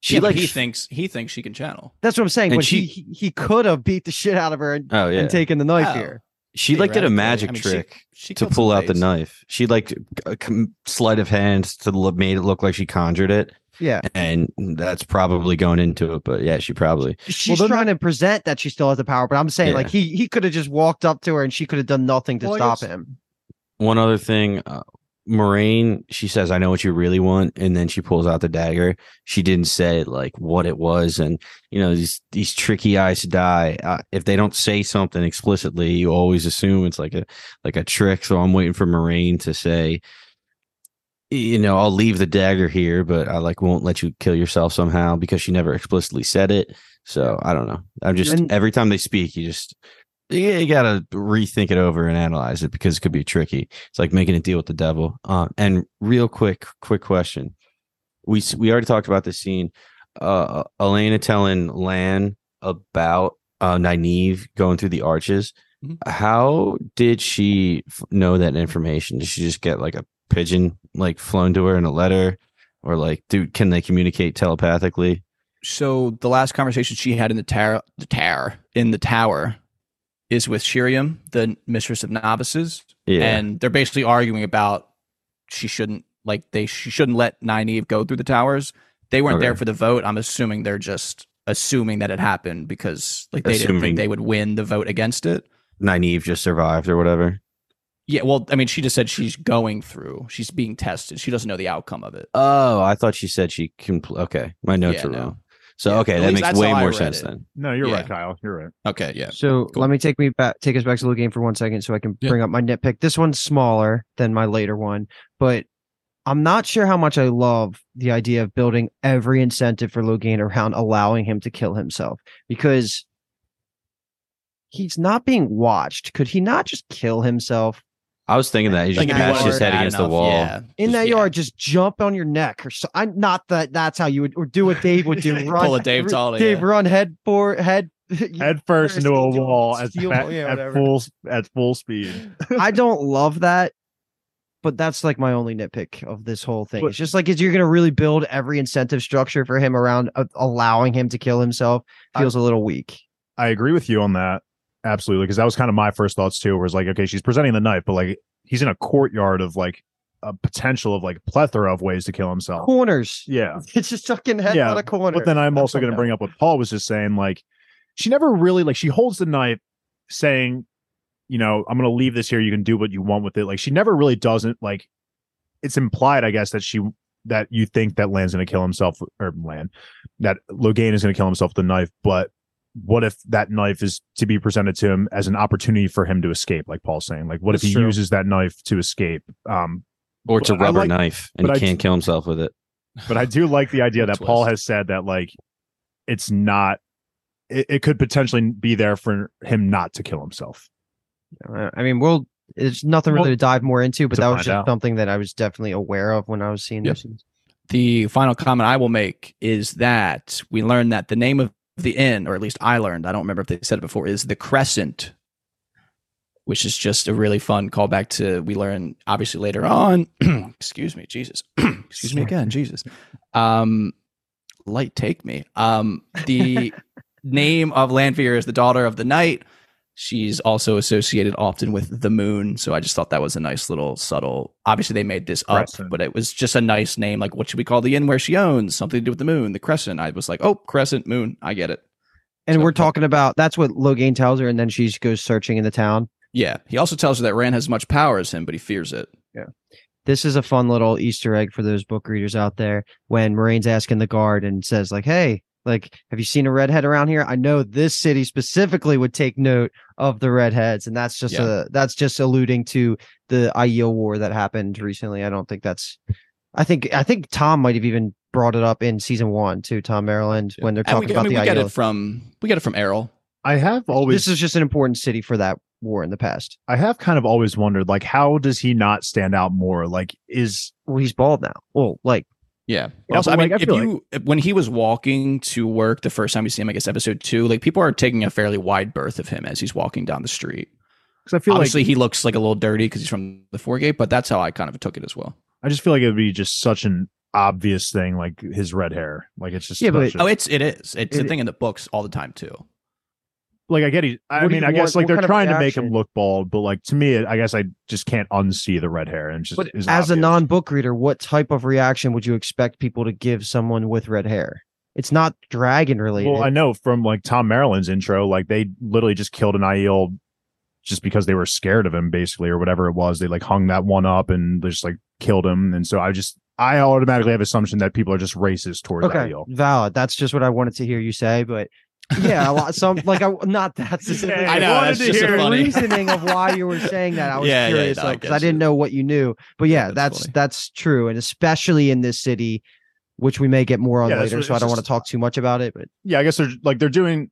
She Yeah, like he thinks he thinks she can channel. That's what I'm saying. And But she- he he, he could have beat the shit out of her and, oh yeah. and taken the knife Oh. here. She like did a magic I mean, trick she to pull some out the knife. She like a com- sleight of hand to look, made it look like she conjured it, Yeah, and that's probably going into it. But yeah, she probably she's then trying to present that she still has the power, but I'm saying Yeah. like he he could have just walked up to her and she could have done nothing to Well, stop him. one other thing uh, Moiraine, she says, I know what you really want. And then she pulls out the dagger. She didn't say like what it was. And, you know, these, these tricky Aes Sedai. Uh, if they don't say something explicitly, you always assume it's like a, like a trick. So I'm waiting for Moiraine to say, you know, I'll leave the dagger here, but I like won't let you kill yourself somehow because she never explicitly said it. So I don't know. I'm just And- every time they speak, you just you, you gotta rethink it over and analyze it because it could be tricky. It's like making a deal with the devil. Um, and real quick, quick question: we we already talked about this scene. Uh, Alanna telling Lan about uh Nynaeve going through the arches. Mhm. How did she f- know that information? Did she just get like a pigeon like flown to her in a letter, or like, dude, can they communicate telepathically? So the last conversation she had in the tower, the tower in the tower, is with Sheriam, the mistress of novices, Yeah, and they're basically arguing about she shouldn't like they she shouldn't let Nynaeve go through the towers. They weren't there for the vote. I'm assuming they're just assuming that it happened because like they didn't think they would win the vote against it. Nynaeve just survived or whatever. Yeah, well, I mean, she just said she's going through. She's being tested. She doesn't know the outcome of it. Oh, I thought she said she can. Pl- okay, my notes Yeah, are no. wrong. So Yeah, okay, that makes way more sense it. then. No, you're right, Kyle. You're right. Okay, yeah. So Cool. let me take me back, take us back to the game for one second, so I can Yeah. bring up my nitpick. This one's smaller than my later one, but I'm not sure how much I love the idea of building every incentive for Logain around allowing him to kill himself because he's not being watched. Could he not just kill himself I was thinking that he just Like, bashed his head bad against the wall. yeah. in Just- that yeah. yard? Just jump on your neck or so. I'm not that. That's how you would or do what Dave would do. Run, Pull a Dave Tolly, Dave, yeah. run head for head. Head first into a wall at, steel- at, yeah, at full at full speed. I don't love that, but that's like my only nitpick of this whole thing. But- it's just like, is you're going to really build every incentive structure for him around uh, allowing him to kill himself feels a little weak. I agree with you on that. Absolutely. Because that was kind of my first thoughts too, where it's like, okay, she's presenting the knife, but like he's in a courtyard of like a potential of like plethora of ways to kill himself. Corners. Yeah. It's just fucking head Yeah, on a corner. But then I'm That's also going to bring up what Paul was just saying. Like, she never really like she holds the knife, saying, you know, I'm going to leave this here. You can do what you want with it. Like, she never really doesn't like. It's implied, I guess, that she that you think that Lan's going to kill himself or Land that Logain is going to kill himself with the knife. But what if that knife is to be presented to him as an opportunity for him to escape? Like Paul's saying, like, what if he true. uses that knife to escape? Um, Or it's a rubber like- knife and he I- can't kill himself with it. but I do like the idea that Twist. Paul has said that like it's not it, it could potentially be there for him not to kill himself. I mean, we'll. It's nothing really Well, to dive more into, but that was just out. something that I was definitely aware of when I was seeing Yep. this. The final comment I will make is that we learned that the name of the inn, or at least I learned, I don't remember if they said it before, is the Crescent, which is just a really fun callback to we learn obviously later on. excuse me, Jesus. excuse me again, Jesus. Um, light take me. Um, the name of Lanfear is the daughter of the night. She's also associated often with the moon. So I just thought that was a nice little subtle. Obviously, they made this up, Crescent. but it was just a nice name. Like, what should we call the inn where she owns? Something to do with the moon, the crescent. I was like, oh, crescent, moon. I get it. And So- we're talking about that's what Logain tells her, and then she goes searching in the town. Yeah. He also tells her that Rand has much power as him, but he fears it. Yeah. This is a fun little Easter egg for those book readers out there. When Moiraine's asking the guard and says, like, hey, like, have you seen a redhead around here? I know this city specifically would take note of the redheads, and that's just Yeah. a that's just alluding to the Aiel war that happened recently. I don't think that's I think I think Tom might have even brought it up in season one too, Thom Merrilin, when they're And we, talking I about mean, the we get Aiel. it from we get it from Errol. I have always This is just an important city for that war in the past. I have kind of always wondered like how does he not stand out more? Like is Well, he's bald now. Well, like Yeah. Yeah, also, I mean, like, I if you if- when he was walking to work the first time we see him, I guess episode two, like people are taking a fairly wide berth of him as he's walking down the street. because I feel Obviously, like he looks like a little dirty because he's from the Foregate, but that's how I kind of took it as well. I just feel like it would be just such an obvious thing like his red hair. Like it's just Yeah, but- Oh, it's it is. It's a thing in the books all the time too. Like I get he I What mean you I guess want- like they're kind of trying to make him look bald, but like to me I guess I just can't unsee the red hair and just But is as a non-book reader, what type of reaction would you expect people to give someone with red hair? It's not dragon related. Well, I know from like Thom Merrilin's intro, like they literally just killed an Aiel just because they were scared of him, basically, or whatever it was. They like hung that one up and they just like killed him. And so I just I automatically have assumption that people are just racist towards okay, Aiel. valid. That's just what I wanted to hear you say. But yeah, a lot, some like I not that specific. I know, wanted to hear the funny. reason of why you were saying that. I was Yeah, yeah, curious no, I because I, get didn't know what you knew. But yeah, That's that's that's true, and especially in this city, which we may get more on Yeah, later. So I don't want to talk too much about it. But Yeah, I guess they're like they're doing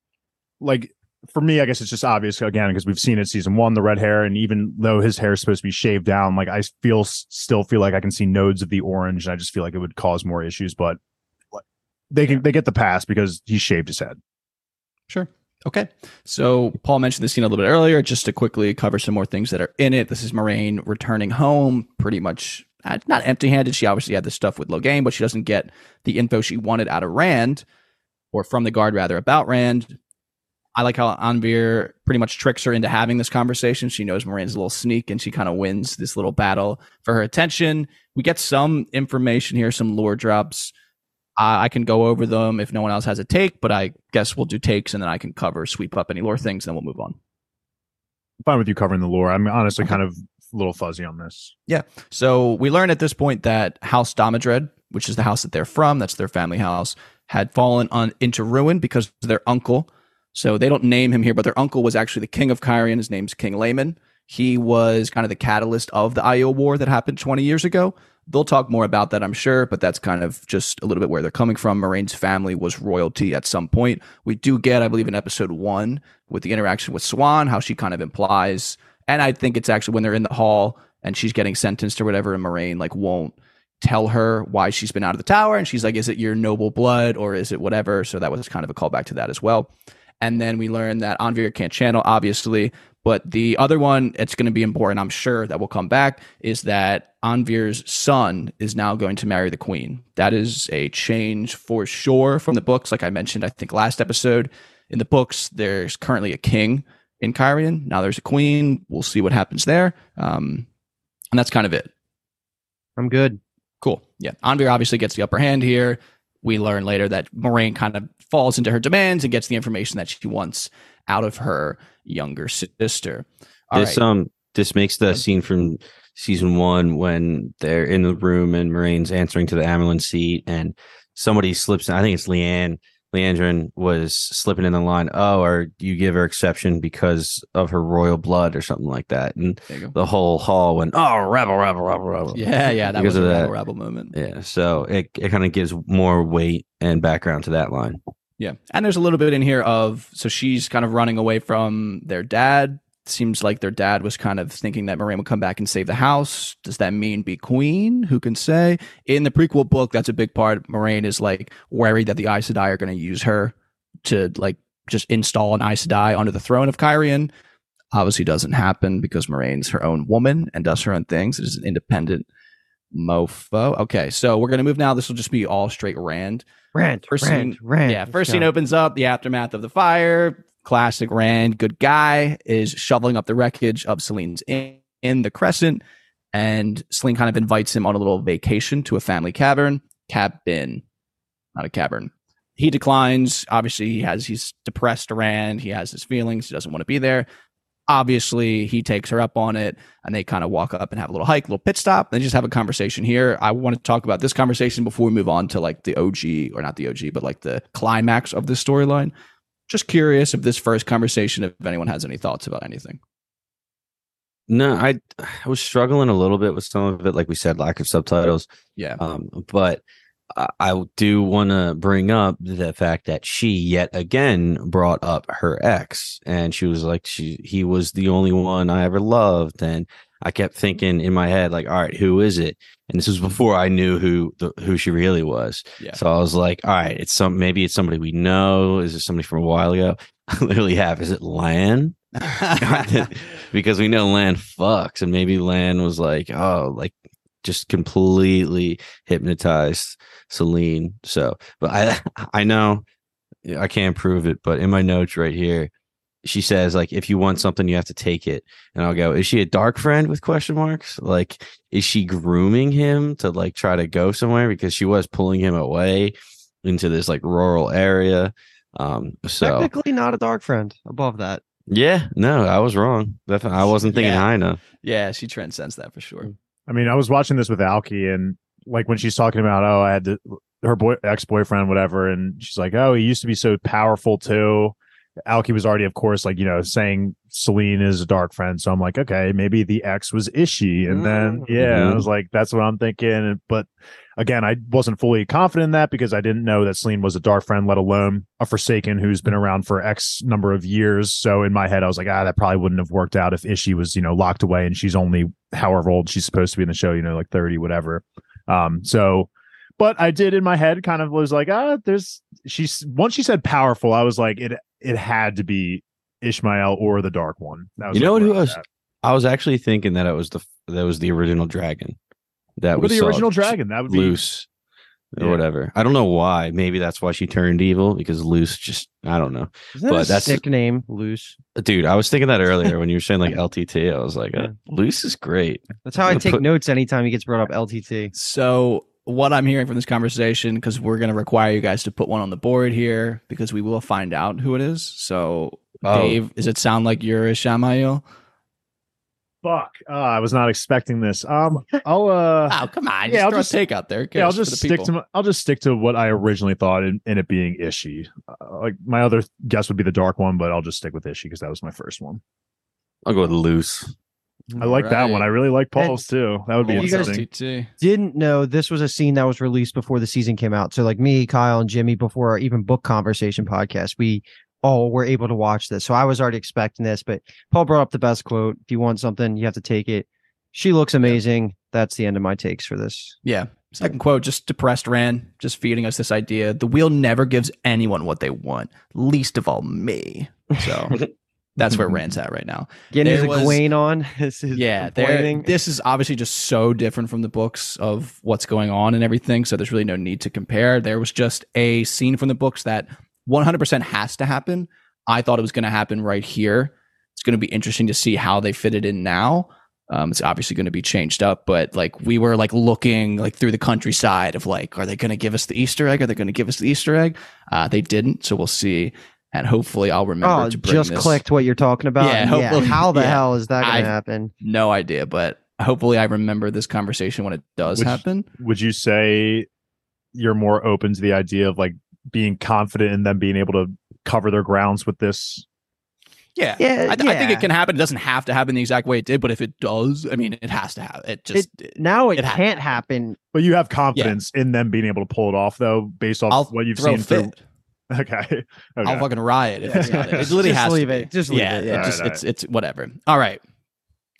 like for me, I guess it's just obvious again because we've seen it season one, the red hair, and even though his hair is supposed to be shaved down, like I feel still feel like I can see nodes of the orange, and I just feel like it would cause more issues. But they can they get the pass because he shaved his head. Sure. Okay. So Paul mentioned this scene a little bit earlier. Just to quickly cover some more things that are in it. This is Moiraine returning home, pretty much uh, not empty-handed. She obviously had the stuff with Logain, but she doesn't get the info she wanted out of Rand, or from the guard rather, about Rand. I like how Anvaere pretty much tricks her into having this conversation. She knows Moiraine's a little sneak, and she kind of wins this little battle for her attention. We get some information here, some lore drops. I I can go over them if no one else has a take, but I guess we'll do takes and then I can cover, sweep up any lore things, then we'll move on. I'm fine with you covering the lore. I'm honestly kind of a little fuzzy on this. Yeah. So we learn at this point that House Damodred, which is the house that they're from, that's their family house, had fallen on into ruin because of their uncle. So they don't name him here, but their uncle was actually the king of Cairhien. His name's King Laman. He was kind of the catalyst of the Aiel War that happened 20 years ago. They'll talk more about that, I'm sure, but that's kind of just a little bit where they're coming from. Moiraine's family was royalty at some point. We do get, I believe, in episode one with the interaction with Siuan, how she kind of implies, and I think it's actually when they're in the hall and she's getting sentenced or whatever, and Moiraine like won't tell her why she's been out of the tower, and she's like, "Is it your noble blood or is it whatever?" So that was kind of a callback to that as well. And then we learn that Anvaere can't channel, obviously, But the other one, it's going to be important, I'm sure, that will come back, is that Anvaere's son is now going to marry the queen. That is a change for sure from the books. Like I mentioned, I think last episode, in the books, there's currently a king in Cairhien. Now there's a queen. We'll see what happens there. Um, and that's kind of it. I'm good. Cool. Yeah. Anvaere obviously gets the upper hand here. We learn later that Moiraine kind of falls into her demands and gets the information that she wants out of her younger sister. All this right. um this makes the scene from season one when they're in the room and Moiraine's answering to the Amyrlin seat and somebody slips I think it's Leanne Liandrin was slipping in the line, oh, or you give her exception because of her royal blood or something like that. And There you go. the whole hall went, oh, rebel, rebel, rebel, rebel. Yeah, yeah, that Because was a rebel, rebel moment. Yeah. So it, it kind of gives more weight and background to that line. Yeah. And there's a little bit in here of so she's kind of running away from their dad. Seems like their dad was kind of thinking that Moiraine would come back and save the house. Does that mean be queen? Who can say? In the prequel book, that's a big part. Moiraine is like worried that the Aes Sedai are going to use her to like just install an Aes Sedai onto the throne of Cairhien. Obviously doesn't happen because Moiraine's her own woman and does her own things. It is an independent mofo. Okay, so we're going to move now. This will just be all straight Rand. Rand, First Rand, scene- Rand. Yeah, first go. scene opens up the aftermath of the fire. Classic Rand, good guy, is shoveling up the wreckage of Selene's in, in the Crescent, and Selene kind of invites him on a little vacation to a family cavern. Cabin, not a cavern. He declines. Obviously, he has he's depressed Rand. He has his feelings. He doesn't want to be there. Obviously, he takes her up on it, and they kind of walk up and have a little hike, little pit stop. They just have a conversation here. I want to talk about this conversation before we move on to like the OG or not the OG, but like the climax of this storyline. Just curious if this first conversation, if anyone has any thoughts about anything. No, I I was struggling a little bit with some of it, like we said, lack of subtitles. Yeah, Um, but I, I do want to bring up the fact that she yet again brought up her ex, and she was like, she he was the only one I ever loved, and I kept thinking in my head, like, all right, who is it? And this was mm-hmm. before I knew who the, who she really was. Yeah. So I was like, all right, it's some maybe it's somebody we know. Is it somebody from a while ago? I literally have. Is it Lan? because we know Lan fucks, and maybe Lan was like, oh, like just completely hypnotized Selene. So, but I, I know I can't prove it, but in my notes right here, she says like, if you want something, you have to take it. And I'll go, is she a Darkfriend with question marks? Like, is she grooming him to like try to go somewhere because she was pulling him away into this like rural area. Um, so Technically not a Darkfriend. Above that. yeah, no, I was wrong. Definitely, I wasn't thinking Yeah. high enough. yeah, she transcends that for sure. I mean, I was watching this with Alki, and like when she's talking about, oh, I had to, her boy ex boyfriend, whatever, and she's like, oh, he used to be so powerful too. Alki was already, of course, like you know, saying Selene is a Darkfriend. So I'm like, okay, maybe the ex was Ishi, and then yeah, I Mhm. was like, that's what I'm thinking. But again, I wasn't fully confident in that because I didn't know that Selene was a Darkfriend, let alone a Forsaken who's been around for X number of years. So in my head, I was like, ah, that probably wouldn't have worked out if Ishi was, you know, locked away and she's only however old she's supposed to be in the show, you know, like 30, whatever. Um, so but I did in my head kind of was like, ah, there's she's once she said powerful, I was like, it it had to be Ishamael or the dark one. That was You know like who where I was- at. I was actually thinking that it was the that was the original dragon. That Or was the original dragon. That would be Lews or Yeah. whatever. I don't know why. Maybe that's why she turned evil because Lews. Just I don't know, Isn't that But a that's- sick name? Lews. dude. I was thinking that earlier when you were saying like LTT. I was like, uh, Lews is great. That's how I gonna take put- notes anytime he gets brought up LTT. So, what I'm hearing from this conversation, because we're going to require you guys to put one on the board here, because we will find out who it is. So, Oh. Dave, does it sound like you're a Shamael? fuck. Uh, I was not expecting this. Um, I'll uh, Oh, come on. Yeah, just I'll just- take out there. Yeah, I'll just stick people? to my, I'll just stick to what I originally thought in, in it being Ishi. Uh, like my other guess would be the dark one, but I'll just stick with Ishi because that was my first one. I'll go with Lews. I like that one. I really like And- Paul's too. That would be You guys- interesting. TT. Didn't know this was a scene that was released before the season came out. So like me, Kyle, and Jimmy before our even book conversation podcast, we all were able to watch this. So I was already expecting this, but Paul brought up the best quote. If you want something, you have to take it. She looks amazing. That's the end of my takes for this. Yeah. Second quote, just depressed Ran, just feeding us this idea. The wheel never gives anyone what they want, least of all me. So That's where Rand's at right now. Getting his There was- Egwene on. This is Yeah, this is obviously just so different from the books of what's going on and everything. So there's really no need to compare. There was just a scene from the books that 100% has to happen. I thought it was going to happen right here. It's going to be interesting to see how they fit it in now. Um, it's obviously going to be changed up, but like we were like looking like through the countryside of like, are they going to give us the Easter egg? Are they going to give us the Easter egg? Uh, they didn't, so we'll see. And hopefully, I'll remember Oh, to bring just this. clicked what you're talking about. Yeah, and hopefully- how the yeah. hell is that going to happen? No idea, but hopefully, I remember this conversation when it does Which- happen. Would you say you're more open to the idea of like being confident in them being able to cover their grounds with this? Yeah, Yeah, I, th- I think it can happen. It doesn't have to happen the exact way it did, but if it does, I mean, it has to happen. It just Now it, It can't happen. But you have confidence in them being able to pull it off, though, based off I'll what you've seen fit. through. Okay. okay. I'll fucking riot if it's not. It, it literally Just has leave to it. Just leave yeah, it. it Yeah. just Alright, it's it's whatever. All right.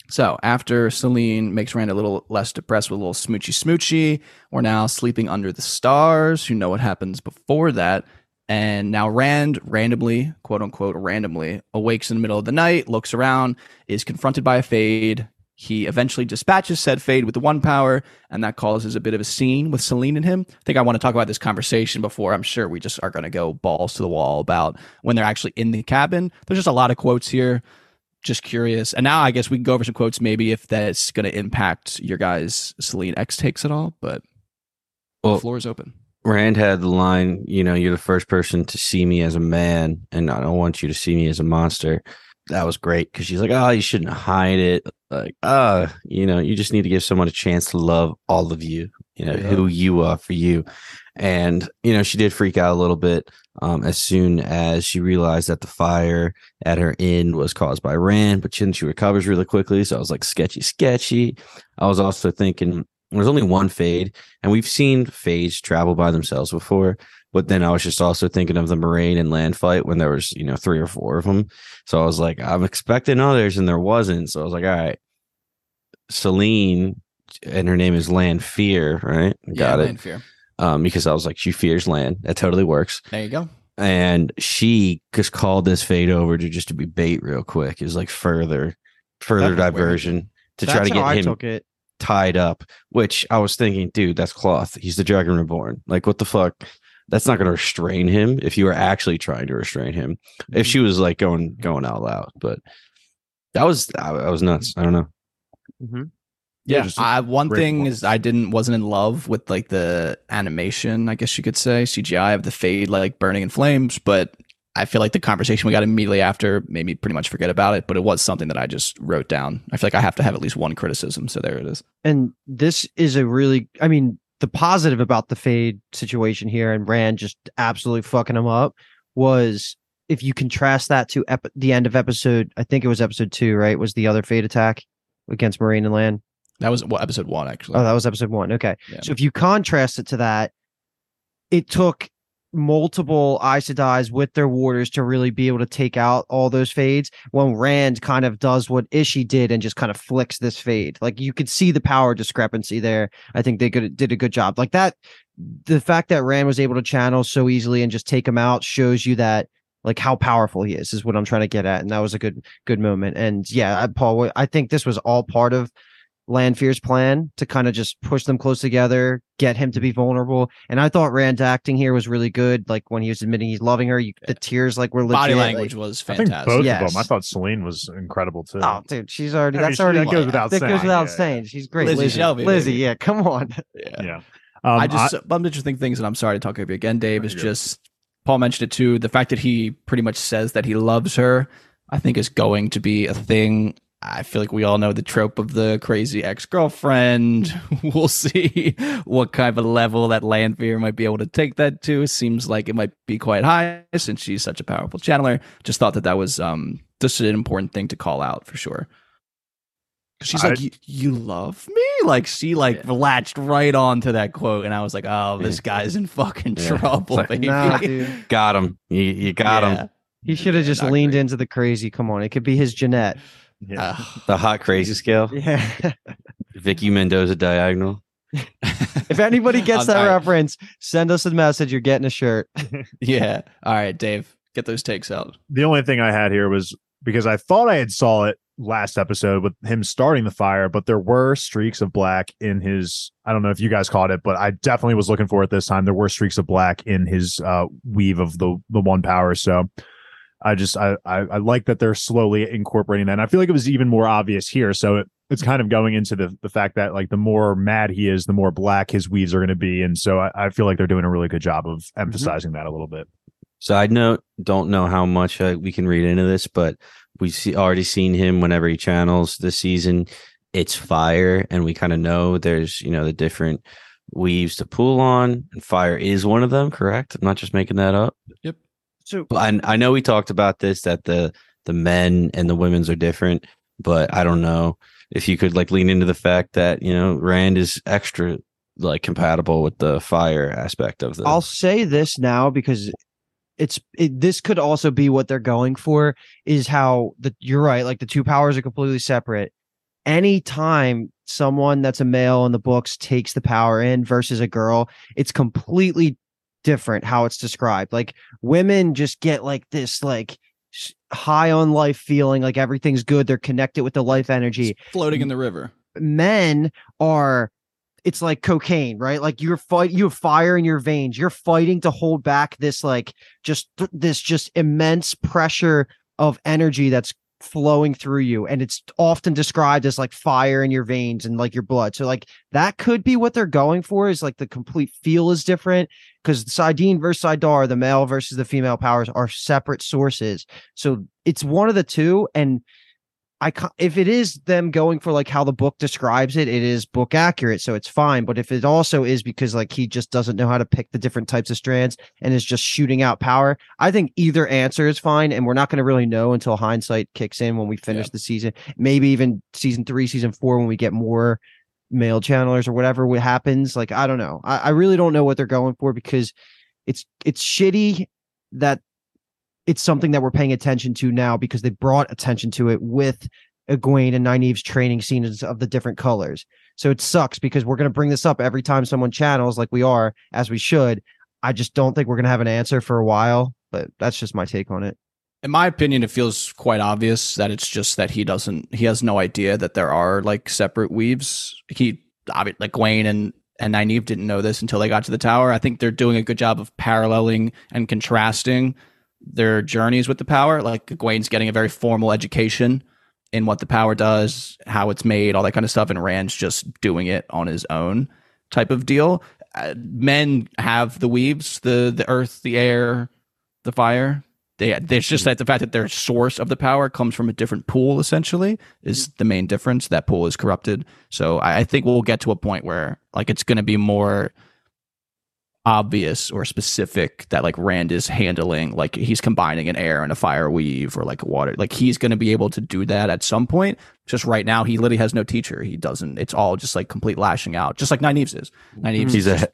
So after Selene makes Rand a little less depressed with a little smoochy smoochy, we're now sleeping under the stars. You know what happens before that. And now Rand randomly, quote unquote, randomly awakes in the middle of the night, looks around, is confronted by a fade. He eventually dispatches said fade with the one power, and that causes a bit of a scene with Selene and him. I think I want to talk about this conversation before. I'm sure we just are going to go balls to the wall about when they're actually in the cabin. There's just a lot of quotes here. Just curious. And now I guess we can go over some quotes, maybe if that's going to impact your guys' Selene X takes at all. But Well- the floor is open. Rand had the line, you know, you're the first person to see me as a man, and I don't want you to see me as a monster. That was great because she's like, oh, you shouldn't hide it. Like, uh, you know, you just need to give someone a chance to love all of you, you know, Yeah. who you are for you. And, you know, she did freak out a little bit um, as soon as she realized that the fire at her inn was caused by Rand, but then she recovers really quickly. So I was like, sketchy, sketchy. I was also thinking, there's only one fade, and we've seen fades travel by themselves before. But then I was just also thinking of the Moiraine and Lan fight when there was, you know, three or four of them. So I was like, I'm expecting others, and there wasn't. So I was like, all right, Selene, and her name is Lanfear, right? Got yeah, it. Lanfear. Um, because I was like, she fears Lan. That totally works. There you go. And she just called this fade over to just to be bait real quick. It was like further, further Definitely. diversion to try That's to get I him took it. tied up, which I was thinking, dude, that's cloth. He's the Dragon Reborn. Like, what the fuck? That's not going to restrain him if you were actually trying to restrain him. If she was like going going out loud, but that was I, I was nuts. I don't know. Mm-hmm. Yeah, just I, one thing is I didn't wasn't in love with like the animation, I guess you could say CGI of the fade like burning in flames, but I feel like the conversation we got immediately after made me pretty much forget about it. But it was something that I just wrote down. I feel like I have to have at least one criticism, so there it is. And this is a really, I mean, the positive about the fade situation here and Rand just absolutely fucking him up was if you contrast that to ep- the end of episode, I think it was episode two, right? Was the other fade attack against Moiraine and Lan? That was well, episode one actually. Oh, that was episode one. Okay. Yeah. So if you contrast it to that, it took multiple Aes Sedais with their warders to really be able to take out all those fades when Rand kind of does what Ishi did and just kind of flicks this fade. Like you could see the power discrepancy there. I think they could, did a good job. Like that, the fact that Rand was able to channel so easily and just take him out shows you that like how powerful he is is what I'm trying to get at. And that was a good, good moment. And yeah, I, Paul, I think this was all part of Lanfear's plan to kind of just push them close together, get him to be vulnerable. And I thought Rand's acting here was really good. Like when he was admitting he's loving her, you, the tears like were legit. Body like- language was I think fantastic. both of them. I thought Selene was incredible too. Oh, dude, she's already. I mean, That's already. that goes without that saying, goes without yeah. saying. She's great. Lizzie Lizzie, Shelby, Lizzie, baby. yeah, come on. yeah. yeah. Um, I just one of the interesting things, and I'm sorry to talk over you again, Dave, is just Paul mentioned it too. The fact that he pretty much says that he loves her, I think, is going to be a thing. I feel like we all know the trope of the crazy ex girlfriend. we'll see what kind of level that Lanfear might be able to take that to. It seems like it might be quite high since she's such a powerful channeler. Just thought that that was um, just an important thing to call out for sure. 'Cause She's I- like, you, you love me? Like, she like latched right on to that quote. And I was like, oh, this guy's in fucking Yeah. trouble, It's like, baby. Nah, dude. Got him. You, you got Yeah. him. He should have just not leaned great. into the crazy. Come on, it could be his Jeanette. yeah. Ugh. The hot crazy scale. Yeah. Vicky Mendoza diagonal. if anybody gets that sorry. reference, send us a message. You're getting a shirt. yeah. All right, Dave, get those takes out. the only thing I had here was because I thought I had saw it last episode with him starting the fire, but there were streaks of black in his. I don't know if you guys caught it, but I definitely was looking for it this time. There were streaks of black in his uh, weave of the the one power. So I just I, I I like that they're slowly incorporating that. And I feel like it was even more obvious here. So it, it's kind of going into the the fact that like the more mad he is, the more black his weaves are going to be. And so I, I feel like they're doing a really good job of emphasizing that a little bit. Side note: Don't know how much uh, we can read into this, but we see already seen him whenever he channels this season. It's fire, and we kind of know there's you know the different weaves to pull on, and fire is one of them. Correct? I'm not just making that up. Yep. So I I know we talked about this that the the men and the women's are different, but I don't know if you could like lean into the fact that you know Rand is extra like compatible with the fire aspect of the. I'll say this now because it's it, this could also be what they're going for is how the you're right like the two powers are completely separate. Anytime someone that's a male in the books takes the power in versus a girl it's completely different how it's described. Like women just get like this like high on life feeling like everything's good they're connected with the life energy. It's floating in the river. men are it's like cocaine right? Like you're fight you have fire in your veins. You're fighting to hold back this like just th- this just immense pressure of energy that's flowing through you and it's often described as like fire in your veins and like your blood. So like that could be what they're going for is like the complete feel is different because Saidin versus Saidar, the male versus the female powers are separate sources. So it's one of the two and I if it is them going for like how the book describes it, it is book accurate, so it's fine. But if it also is because like he just doesn't know how to pick the different types of strands and is just shooting out power, I think either answer is fine, and we're not going to really know until hindsight kicks in when we finish Yeah. the season. Maybe even season three, season four, when we get more male channelers or whatever what happens. Like I don't know. I, I really don't know what they're going for because it's it's shitty that it's something that we're paying attention to now because they brought attention to it with Egwene and Nynaeve's training scenes of the different colors. So it sucks because we're going to bring this up every time someone channels, like we are, as we should. I just don't think we're going to have an answer for a while, but that's just my take on it. In my opinion, it feels quite obvious that it's just that he doesn't. He has no idea that there are like separate weaves. He, like Wayne and and Nynaeve didn't know this until they got to the tower. I think they're doing a good job of paralleling and contrasting their journeys with the power. Like Egwene's getting a very formal education in what the power does, how it's made, all that kind of stuff, and Rand's just doing it on his own type of deal. Uh, men have the weaves, the the earth, the air, the fire. They, it's just that the fact that their source of the power comes from a different pool, essentially, is the main difference. That pool is corrupted. So I, I think we'll get to a point where like it's going to be more obvious or specific that like Rand is handling, like he's combining an air and a fire weave or like a water. Like he's going to be able to do that at some point. Just right now, he literally has no teacher. He doesn't. It's all just like complete lashing out, just like Nynaeve's is. Nynaeve's mm-hmm. He's is a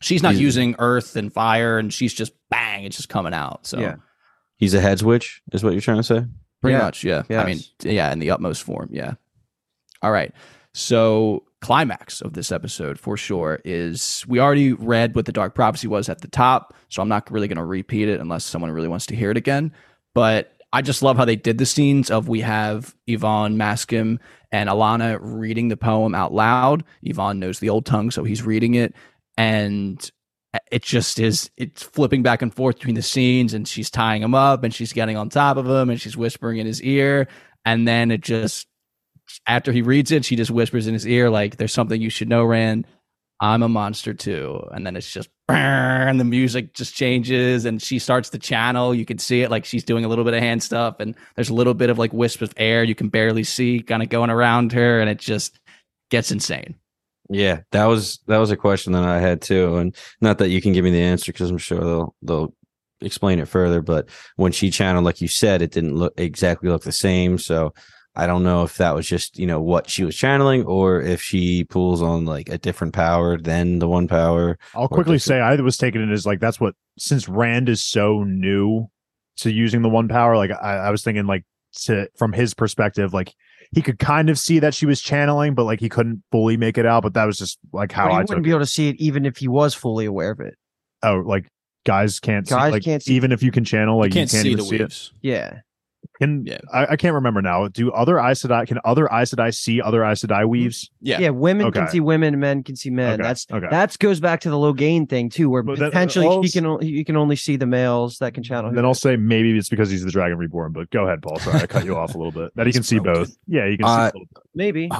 she's not he's- using earth and fire and she's just bang it's just coming out so Yeah. he's a head switch, is what you're trying to say. pretty Yeah. much yeah i mean yeah in the utmost form yeah all right so climax of this episode for sure is we already read what the dark prophecy was at the top so i'm not really going to repeat it unless someone really wants to hear it again but I just love how they did the scenes of we have Ihvon Maksim and Alanna reading the poem out loud. Yvonne knows the old tongue, so he's reading it. And it just is it's flipping back and forth between the scenes and she's tying him up and she's getting on top of him and she's whispering in his ear. And then it just after he reads it, she just whispers in his ear, like, there's something you should know, Rand. I'm a monster too. And then it's just and the music just changes and she starts to channel. You can see it like she's doing a little bit of hand stuff and there's a little bit of like wisp of air you can barely see kind of going around her and it just gets insane. Yeah, that was that was a question that I had too, and not that you can give me the answer because I'm sure they'll they'll explain it further. But when she channeled, like you said, it didn't look exactly look the same. So I don't know if that was just you know what she was channeling, or if she pulls on like a different power than the one power. I'll quickly different- say I was taking it as like that's what since Rand is so new to using the one power, like I, I was thinking like to from his perspective, like he could kind of see that she was channeling, but like he couldn't fully make it out. But that was just like how But I wouldn't took be able to see it even if he was fully aware of it. Oh, like guys can't see Guys like can't see- even if you can channel, like you can't, see even the see it. Yeah. Can Yeah. I, I can't remember now. Do other Aes Sedai can other Aes Sedai see other Aes Sedai weaves? Yeah. Yeah, women can see women, men can see men. Okay, That's okay. that goes back to the Logain thing too, where But potentially also- he can o- he can only see the males that can channel. who Then they- I'll say maybe it's because he's the Dragon Reborn. But go ahead, Paul. Sorry, I cut you off a little bit. That he can see both. Yeah, you can see. Uh, a little bit. maybe.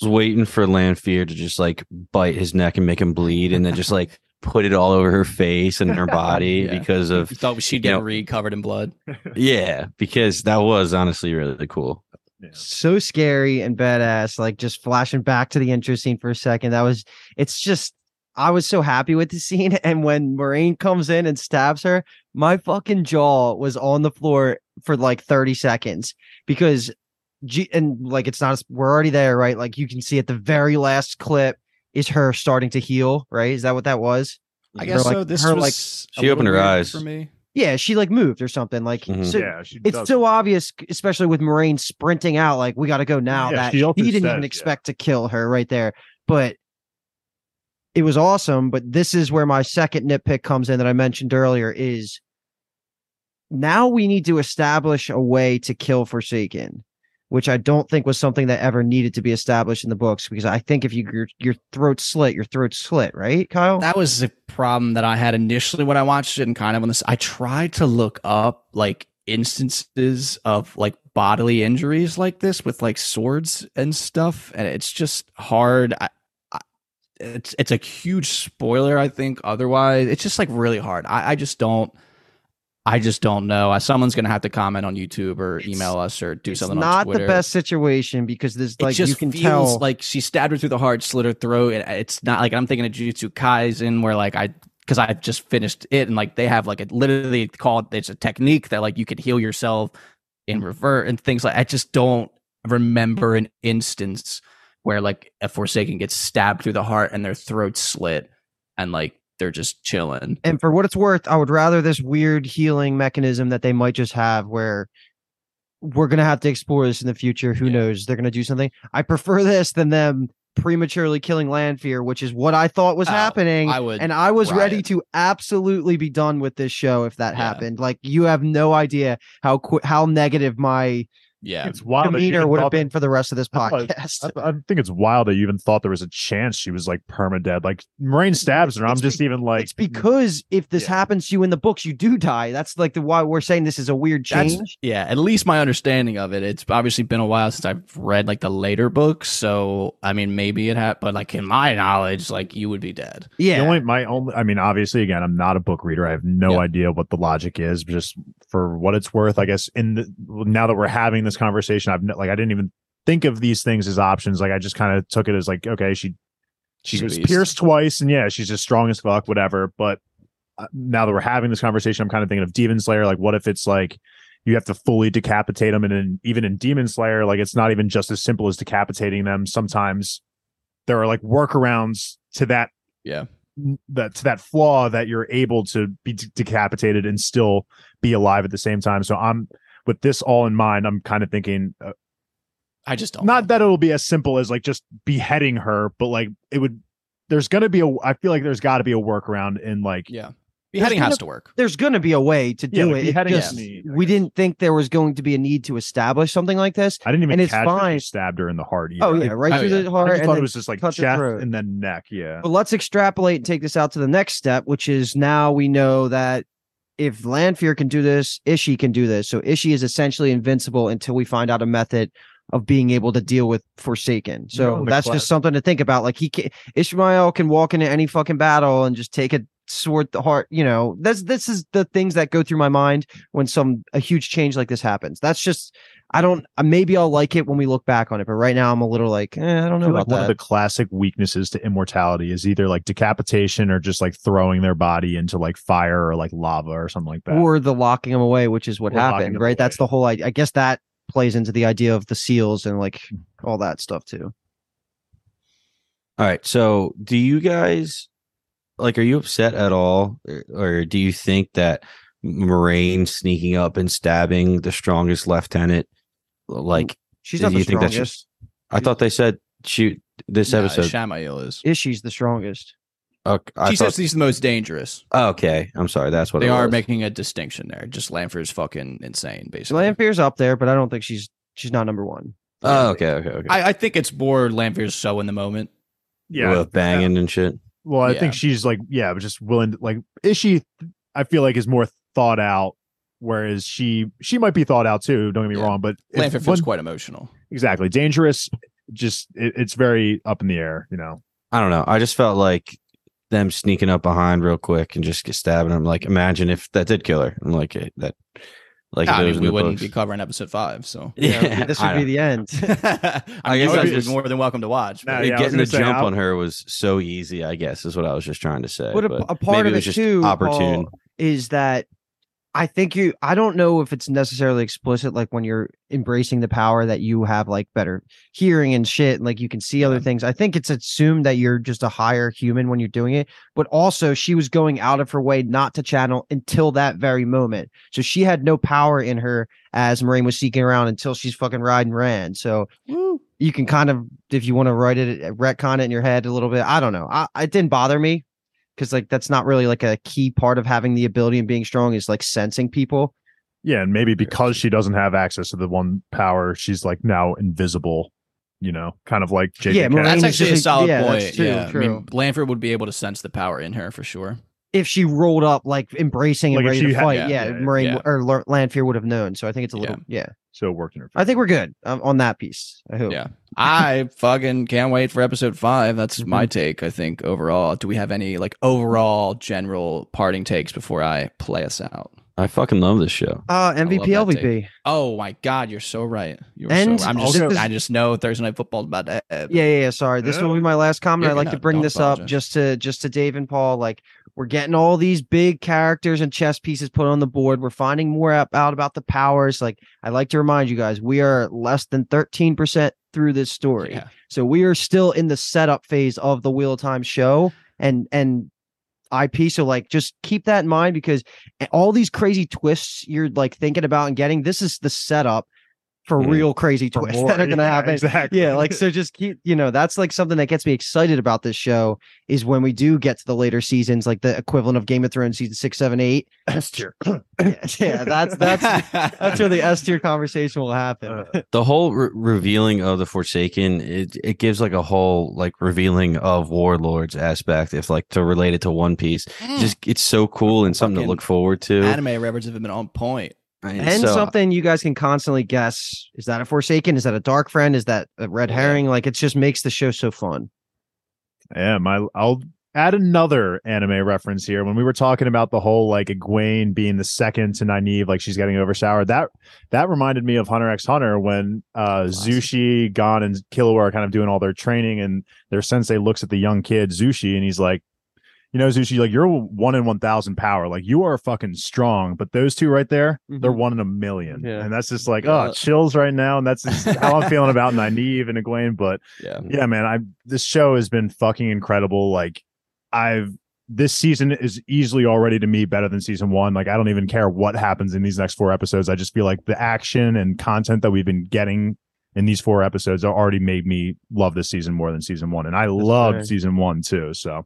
was waiting for Lanfear to just like bite his neck and make him bleed, and then just like put it all over her face and her body Yeah. because of You thought she'd you get know- Reed covered in blood. yeah, because that was honestly really cool. so scary and badass. Like just flashing back to the intro scene for a second. That was it's just I was so happy with the scene. And when Moiraine comes in and stabs her, my fucking jaw was on the floor for like 30 seconds because G- and like it's not we're already there, right? Like you can see at the very last clip is her starting to heal, right? Is that what that was? I Her, guess like- so. This her, was like- She opened her eyes. for me. Yeah, she like moved or something. Like Mhm. so yeah, she it's does. so obvious, especially with Moiraine sprinting out, like we got to go now. Yeah, that he didn't says, even yeah. expect to kill her right there, but it was awesome. But this is where my second nitpick comes in that I mentioned earlier is now we need to establish a way to kill Forsaken, which I don't think was something that ever needed to be established in the books because I think if you your, your throat slit, your throat slit, right, Kyle? That was a problem that I had initially when I watched it, and kind of on this. I tried to look up like instances of like bodily injuries like this with like swords and stuff, and it's just hard. I, it's it's a huge spoiler, I think. Otherwise, it's just like really hard. I, I just don't. I just don't know. Uh, Someone's gonna have to comment on YouTube or It's- email us or do it's something on not the best situation because there's it like you can tell like she stabbed her through the heart, slit her throat. And it's not like I'm thinking of Jujutsu Kaisen where like I because I just finished it and like they have like a literally called it's a technique that like you could heal yourself in revert and things like I just don't remember an instance where like a Forsaken gets stabbed through the heart and their throat slit and like they're just chilling. and for what it's worth, I would rather this weird healing mechanism that they might just have where we're gonna have to explore this in the future. Who Yeah. knows? They're gonna do something. I prefer this than them prematurely killing Lanfear, which is what I thought was Oh, happening. I would and I was ready to absolutely be done with this show if that Yeah. happened. Like you have no idea how qu- how negative my Yeah. It's wild. that you demeanor would have been for the rest of this podcast. I, I think it's wild that you even thought there was a chance she was like perma dead. Like Moiraine stabs her. I'm It's just be- even like it's mm. because if this Yeah. happens to you in the books, you do die. That's like the why we're saying this is a weird That's- change. Yeah, at least my understanding of it. It's obviously been a while since I've read like the later books, so I mean maybe it had, but like in my knowledge, like you would be dead. Yeah, The only my only I mean, obviously again, I'm not a book reader. I have no Yeah. idea what the logic is, but just for what it's worth, I guess in the now that we're having this conversation, I've like I didn't even think of these things as options. Like I just kind of took it as like, okay, she she was pierced twice, and yeah, she's just strong as fuck, whatever. But uh, now that we're having this conversation, I'm kind of thinking of Demon Slayer. Like, what if it's like you have to fully decapitate them, and in, even in Demon Slayer, like it's not even just as simple as decapitating them. Sometimes there are like workarounds to that Yeah. that to that flaw that you're able to be de- decapitated and still be alive at the same time. So I'm with this all in mind. I'm kind of thinking uh, I just don't. not that it'll be as simple as like just beheading her, but like it would. There's gonna be a. I feel like there's got to be a workaround in like yeah, beheading gonna- has to work. there's going to be a way to Yeah, do like it. It beheading just- is we didn't think there was going to be a need to establish something like this. I didn't even and it's catch that fine. she stabbed her in the heart. Either. Oh yeah, right Oh, through yeah. the I heart, just and thought it was just like cut the chest throat. and then neck. Yeah. But let's extrapolate and take this out to the next step, which is now we know that if Lanfear can do this, Ishi can do this. So Ishi is essentially invincible until we find out a method of being able to deal with Forsaken. So that's class- just something to think about. Like he can, Ishamael can walk into any fucking battle and just take a sword the heart. You know, this this is the things that go through my mind when some a huge change like this happens. That's just I don't. uh, Maybe I'll like it when we look back on it, but right now I'm a little like eh, I don't know I feel like about one that. of the classic weaknesses to immortality is either like decapitation or just like throwing their body into like fire or like lava or something like that. or the locking them away, which is what Or happened, them right? That's the whole. I, I guess that plays into the idea of the seals and like Hmm. all that stuff too. All right. So, do you guys like? Are you upset at all, or, or do you think that Moiraine sneaking up and stabbing the strongest lieutenant, like She's Do not the you think that's strongest. I thought they said shoot this Nah, episode? Shamael is. Is she's the strongest. Okay, I she thought- says he's the most dangerous. Oh, okay, I'm sorry. That's what They it are was. making a distinction there. Just Lanfear's fucking insane, basically. Lanfear's up there, but I don't think she's she's not number one. Oh, okay, okay, okay. I, I think it's more Lanfear's so in the moment. Yeah. With banging and shit. Well, I Yeah. think she's like, yeah, but just willing to like is she I feel like is more thought out, whereas she she might be thought out too, don't get me Yeah. wrong. But if Lanfear feels one- quite emotional. exactly dangerous, just it, it's very up in the air, you know. I don't know. I just felt like them sneaking up behind real quick and just get stabbing him. Like, imagine if that did kill her. I'm like eh, that. Like, if I it mean, was in we wouldn't books. be covering episode five, so Yeah, this would be know. the end. I, I guess guess I guys just- more than welcome to watch. Nah, yeah, getting the say, jump I- on her was so easy. I guess is what I was just trying to say. But a, a part of it it too opportune. Paul, is that I think you. I don't know if it's necessarily explicit, like when you're embracing the power that you have, like better hearing and shit, and like you can see other things. I think it's assumed that you're just a higher human when you're doing it. But also, she was going out of her way not to channel until that very moment. So she had no power in her as Moiraine was seeking around until she's fucking riding Rand. So you can kind of, if you want to write it, uh, retcon it in your head a little bit. I don't know. I, it didn't bother me because like that's not really like a key part of having the ability and being strong is like sensing people. Yeah, and maybe because she doesn't have access to the one power, she's like now invisible, you know, kind of like JJ. Yeah, Cass. That's actually a solid yeah, point. true, yeah, I true. mean, Lanfear would be able to sense the power in her for sure. If she rolled up like embracing and Like, if ready to had- fight, yeah, yeah, yeah, yeah, Moiraine yeah. or L- Lanfear would have known. So I think it's a little, yeah. So it worked in her. I think we're good um, on that piece. I hope. Yeah. I fucking can't wait for episode five. That's Mm-hmm. my take, I think, overall. Do we have any like overall general parting takes before I play us out? I fucking love this show. Uh, MVP, love that LVP. Oh my god, you're so right. You're And so right. I'm just also- I just know Thursday night football about to end. Yeah, yeah, yeah. Sorry, this will be my last comment. You're I'd like good. to bring Don't this up apologize. just to just to Dave and Paul. Like we're getting all these big characters and chess pieces put on the board. We're finding more up, out about the powers. Like I like to remind you guys, we are less than thirteen percent through this story, Yeah. so we are still in the setup phase of the Wheel of Time show and and IP. So like, just keep that in mind because all these crazy twists you're like thinking about and getting. This is the setup for Mhm. real crazy For twists more- that are gonna yeah, happen. Exactly. Yeah, like so just keep, you know, that's like something that gets me excited about this show is when we do get to the later seasons, like the equivalent of Game of Thrones season six, seven, eight. S tier. yeah, that's that's that's where the S tier conversation will happen. Uh, The whole re- revealing of the Forsaken, it it gives like a whole like revealing of Warlords aspect. If like to relate it to One Piece, just it's so cool and something to look forward to. Anime references have been on point. And so- something you guys can constantly guess: is that a Forsaken? Is that a Darkfriend? Is that a Red Herring? Like it just makes the show so fun. Yeah, my I'll add another anime reference here. When we were talking about the whole like Egwene being the second to Nynaeve, like she's getting overshowered, that that reminded me of Hunter X Hunter when uh Classic. Zushi, Gon, and Killua are kind of doing all their training, and their sensei looks at the young kid Zushi, and he's like. You know, Zushi, like you're one in one thousand power. Like you are fucking strong, but those two right there, they're Mhm. one in a million. Yeah. And that's just like, Yeah. oh, chills right now. And that's just how I'm feeling about Nynaeve and Egwene. But Yeah. yeah man i this show has been fucking incredible like i've this season is easily already to me better than season one like i don't even care what happens in these next four episodes i just feel like the action and content that we've been getting in these four episodes already made me love this season more than season one and i loved fair. season one too so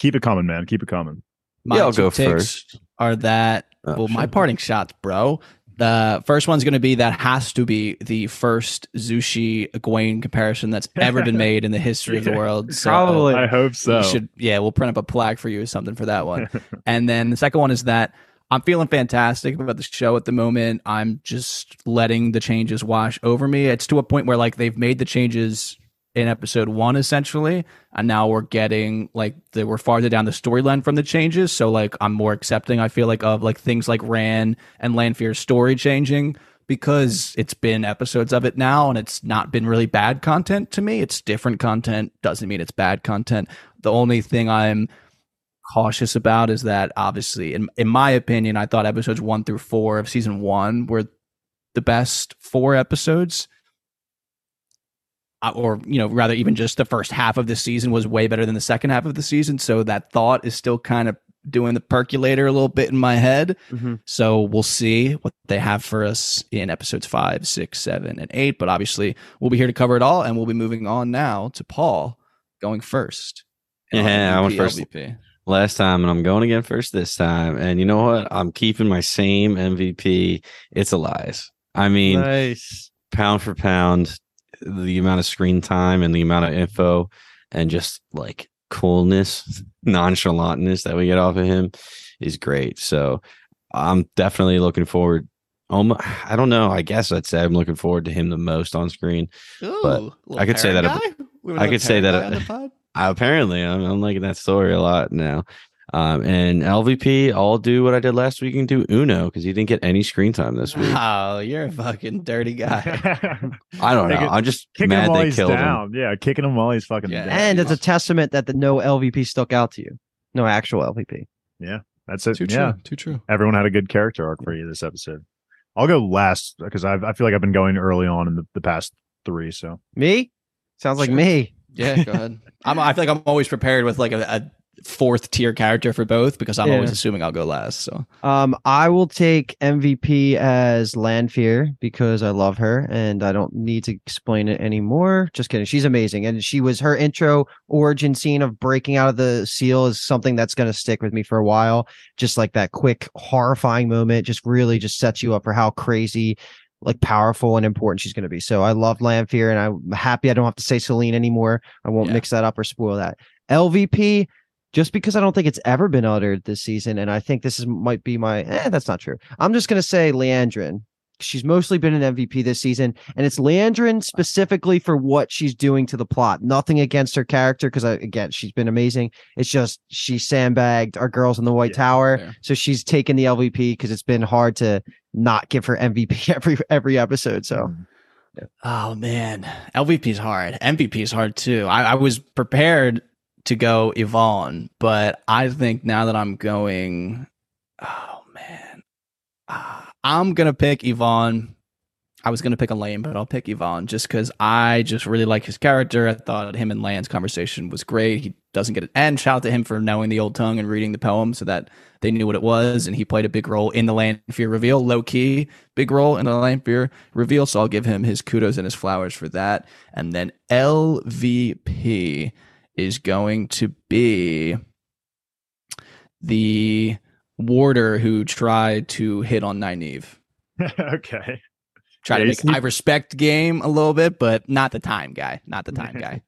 keep it coming man keep it coming My Yeah, I'll two go takes first. Are that Oh, well? My parting shots, bro. The first one's going to be that has to be the first Zushi Egwene comparison that's ever been made in the history of the world. So Probably. i hope you so should, yeah, we'll print up a plaque for you or something for that one. and then the second one is that I'm feeling fantastic about the show at the moment. I'm just letting the changes wash over me. It's to a point where like they've made the changes in episode one essentially, and now we're getting like we're farther down the storyline from the changes. So like I'm more accepting. I feel like of like things like Rand and Lanfear's story changing because it's been episodes of it now and it's not been really bad content to me. It's different content doesn't mean it's bad content. The only thing I'm cautious about is that obviously in in my opinion I thought episodes 1 through 4 of season 1 were the best 4 episodes or you know rather even just the first half of the season was way better than the second half of the season so that thought is still kind of doing the percolator a little bit in my head Mhm. so we'll see what they have for us in episodes five, six, seven, and eight. But obviously, we'll be here to cover it all, and we'll be moving on now to Paul going first Yeah, I went first. LVP. last time and I'm going again first this time. And you know what? I'm keeping my same MVP. It's Elyas. I mean, nice. pound for pound, the amount of screen time and the amount of info and just like coolness, nonchalantness that we get off of him is great. So I'm definitely looking forward. Um, I don't know. I guess I'd say I'm looking forward to him the most on screen. Ooh, But I could say that ab- guy? We I could say that guy ab- on the pod? I, apparently, I'm, I'm liking that story a lot now. Um, and LVP, I'll do what I did last week and do Uno because he didn't get any screen time this week. Oh, you're a fucking dirty guy. I don't know. I'm just kicking mad him while they he's killed him. down. Yeah, kicking him while he's fucking Yeah. down. And it's a testament that the no LVP stuck out to you. No actual LVP. Yeah, that's it. Too true. yeah, Too true. everyone had a good character arc for you this episode. I'll go last because I I feel like I've been going early on in the, the past three. So Me? Sounds like Sure. me. Yeah, go ahead. I'm, I feel like I'm always prepared with like a, a fourth tier character for both because I'm Yeah. always assuming I'll go last. So Um, I will take MVP as Lanfear because I love her and I don't need to explain it anymore. Just kidding. She's amazing. And she was her intro origin scene of breaking out of the seal is something that's going to stick with me for a while. Just like that quick, horrifying moment just really just sets you up for how crazy, like powerful and important she's going to be. So I love Lanfear and I'm happy I don't have to say Selene anymore. I won't Yeah. mix that up or spoil that. LVP, just because I don't think it's ever been uttered this season, and I think this is might be my eh, that's not true. I'm just gonna say Liandrin. She's mostly been an MVP this season, and it's Liandrin specifically for what she's doing to the plot. Nothing against her character, because again, she's been amazing. It's just she sandbagged our girls in the White Yeah, Tower, fair. so she's taken the LVP because it's been hard to not give her MVP every every episode. So Oh man, LVP is hard. MVP is hard too. I, I was prepared to go Ihvon, but I think now that I'm going, oh man, Ah, I'm gonna pick Ihvon. I was gonna pick Elayne, but I'll pick Ihvon just because I just really like his character. I thought him and Lan's conversation was great. He doesn't get it, and shout out to him for knowing the old tongue and reading the poem so that they knew what it was, and he played a big role in the Land Fear reveal, low key, big role in the Lanfear reveal. So I'll give him his kudos and his flowers for that. And then LVP is going to be the warder who tried to hit on Nynaeve. okay, Try Yeah, to make I respect game a little bit, but not the time guy. Not the time guy.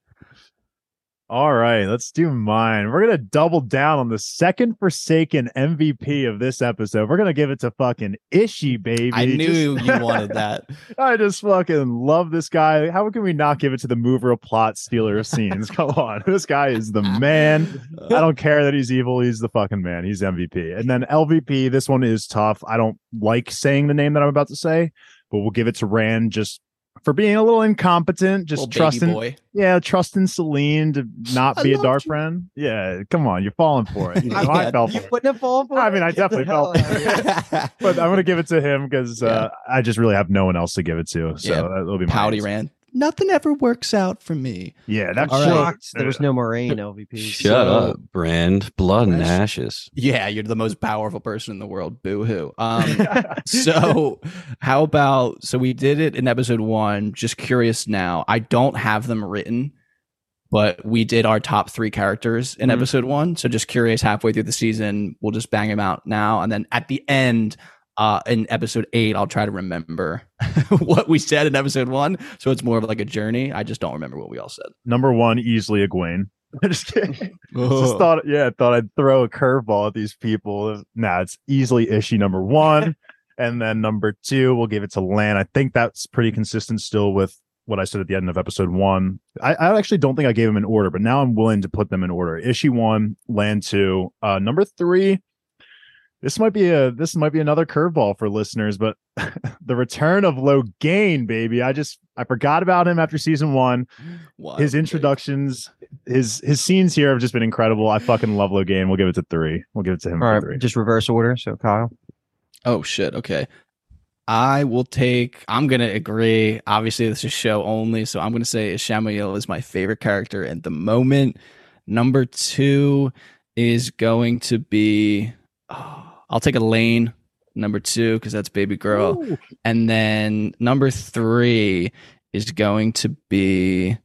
All right, let's do mine. We're gonna double down on the second Forsaken MVP of this episode. We're gonna give it to fucking Ishi, baby. I knew Just- you wanted that. I just fucking love this guy. How can we not give it to the mover of plot, stealer of scenes? Come on, this guy is the man. I don't care that he's evil. He's the fucking man. He's MVP. And then LVP, this one is tough. I don't like saying the name that I'm about to say, but we'll give it to Rand just for being a little incompetent, just Little trusting, boy. yeah, trusting Selene to not be a dark you. friend. Yeah, come on, you're falling for it. You know, I Yeah, fell for you it. wouldn't have fallen for I it? mean, I Get definitely fell. felt- out. But I'm gonna give it to him because uh, I just really have no one else to give it to. So Yeah, that'll be my Pouty answer. Rand. Nothing ever works out for me. Yeah, that's I'm All right. shocked there was no Moiraine LVP. Shut So- up, Brand. Blood and ashes. Yeah, you're the most powerful person in the world. Boo hoo. Um, so how about so we did it in episode one just curious now i don't have them written but we did our top three characters in Mhm. episode one so just curious halfway through the season we'll just bang them out now and then at the end uh in episode eight i'll try to remember what we said in episode one so it's more of like a journey i just don't remember what we all said number one, easily Egwene. I just kidding. Just Oh. thought, yeah, I thought I'd throw a curveball at these people. Nah, it's easily Ishi number one, and then number two, we'll give it to Lan. I think that's pretty consistent still with what I said at the end of episode one. I, I actually don't think I gave them an order, but now I'm willing to put them in order. Ishi one, Lan two, uh, number three. This might be a this might be another curveball for listeners, but the return of Logain, baby. I just I forgot about him after season one Wild his take. introductions, his his scenes here have just been incredible. I fucking love Logain. We'll give it to three. We'll give it to him All for right, three. just reverse order. So Kyle. Oh shit. Okay. I will take. I'm gonna agree. Obviously, this is show only, so I'm gonna say Shamuel is my favorite character at the moment. Number two is going to be. oh, I'll take Elayne. Number two because that's baby girl, Ooh. and then number three is going to be.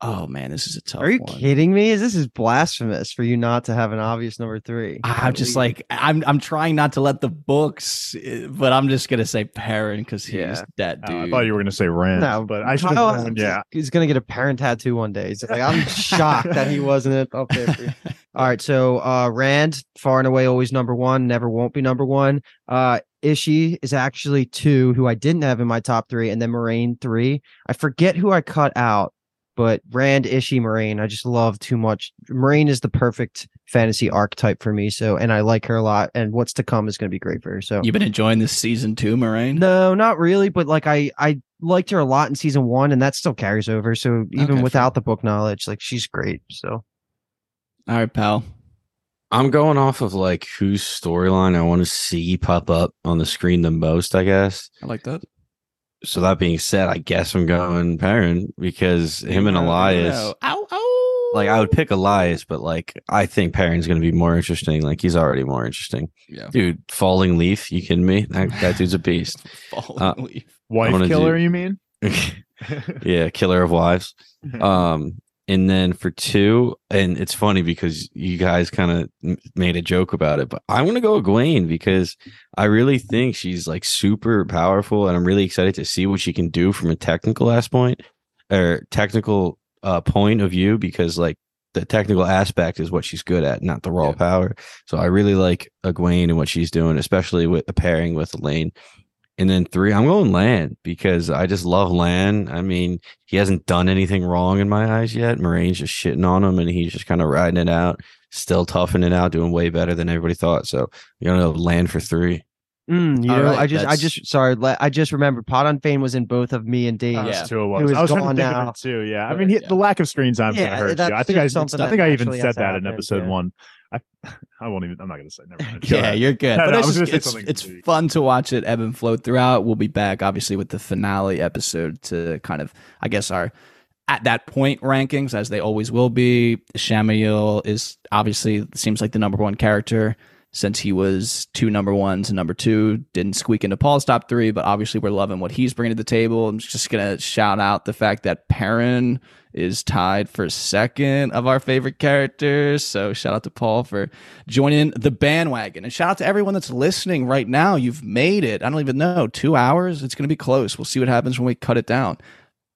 Oh man, this is a tough Are you one. kidding me? Is this is blasphemous for you not to have an obvious number three? I'm just like I'm. I'm trying not to let the books, eh, but I'm just gonna say Perrin because he's Yeah. that Uh, dude. I thought you were going to say Rand, No, but I should Kyle have. Yeah, he's gonna get a Perrin tattoo one day. He's like, I'm shocked that he wasn't up there. All right, so uh Rand, far and away always number one, never won't be number one. Uh Ishi is actually two, who I didn't have in my top three, and then Moiraine three. I forget who I cut out, but Rand, Ishi, Moiraine, I just love too much. Moiraine is the perfect fantasy archetype for me. So and I like her a lot, and what's to come is gonna be great for her. So You've been enjoying this season too, Moiraine. no, not really, but like I I liked her a lot in season one, and that still carries over. So even Okay, without the book knowledge, like she's great. So All right, pal. I'm going off of like whose storyline I want to see pop up on the screen the most, I guess. I like that. So that being said, I guess I'm going Perrin because him and No, no, Elyas. no. Ow, ow. Like I would pick Elyas, but like I think Perrin's going to be more interesting. Like he's already more interesting, Yeah. dude. Falling leaf, you kidding me? That, that dude's a beast. Falling Uh, leaf. wife killer. do- You mean? yeah, killer of wives. Um, and then for two, and it's funny because you guys kind of made a joke about it, but I want to go with Gwen because I really think she's like super powerful, and I'm really excited to see what she can do from a technical aspect or technical uh, point of view because like the technical aspect is what she's good at, not the raw Yeah. power. So I really like Egwene and what she's doing, especially with a pairing with Elayne. And then three, I'm going Lan because I just love Lan. I mean, he hasn't done anything wrong in my eyes yet. Moiraine's just shitting on him and he's just kind of riding it out, still toughing it out, doing way better than everybody thought. So you're gonna Lan for three. Mm, you All know, right, I just I just sorry, I just remembered Padan Fain was in both of me and Dave. Yeah. Yeah. Two it was. Who is I was trying to gone now. too. Yeah, I mean, he, yeah. the lack of screen time Yeah, yeah, hurt you. I think I, I think I even said that in episode yeah. one. I, I won't even. I'm not going to say. Never mind. Yeah, you're good. No, but no, it's, just- it's, it's fun to watch it ebb and flow throughout. We'll be back, obviously, with the finale episode to kind of, I guess, our at that point rankings, as they always will be. Shamiel is obviously seems like the number one character since he was two number ones and number two. Didn't squeak into Paul's top three, but obviously we're loving what he's bringing to the table. I'm just gonna shout out the fact that Perrin is tied for second of our favorite characters. So shout out to Paul for joining the bandwagon. And shout out to everyone that's listening right now. You've made it. I don't even know. Two hours. It's going to be close. We'll see what happens when we cut it down.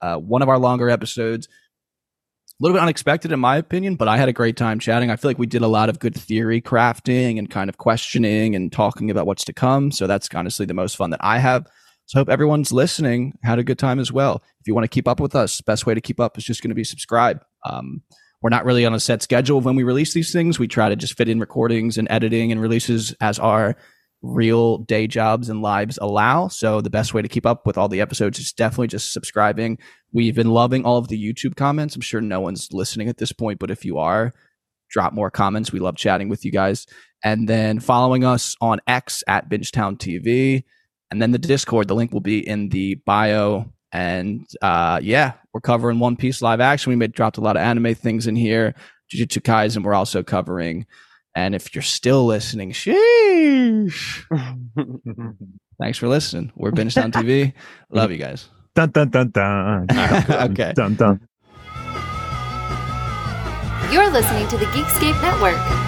Uh, one of our longer episodes. A little bit unexpected, in my opinion, but I had a great time chatting. I feel like we did a lot of good theory crafting and kind of questioning and talking about what's to come. So that's honestly the most fun that I have. So I hope everyone's listening had a good time as well. If you want to keep up with us, best way to keep up is just going to be subscribe. Um, we're not really on a set schedule when we release these things. We try to just fit in recordings and editing and releases as our real day jobs and lives allow. So the best way to keep up with all the episodes is definitely just subscribing. We've been loving all of the YouTube comments. I'm sure no one's listening at this point, but if you are, drop more comments. We love chatting with you guys. And then following us on X at Bingetown TV. And then the Discord, the link will be in the bio. And uh, yeah, we're covering One Piece live action. We made dropped a lot of anime things in here. Jujutsu Kaisen, we're also covering. And if you're still listening, sheesh. Thanks for listening. We're Bingetown TV. Love you guys. Dun dun dun dun. Okay. Dun dun. You're listening to the Geekscape Network.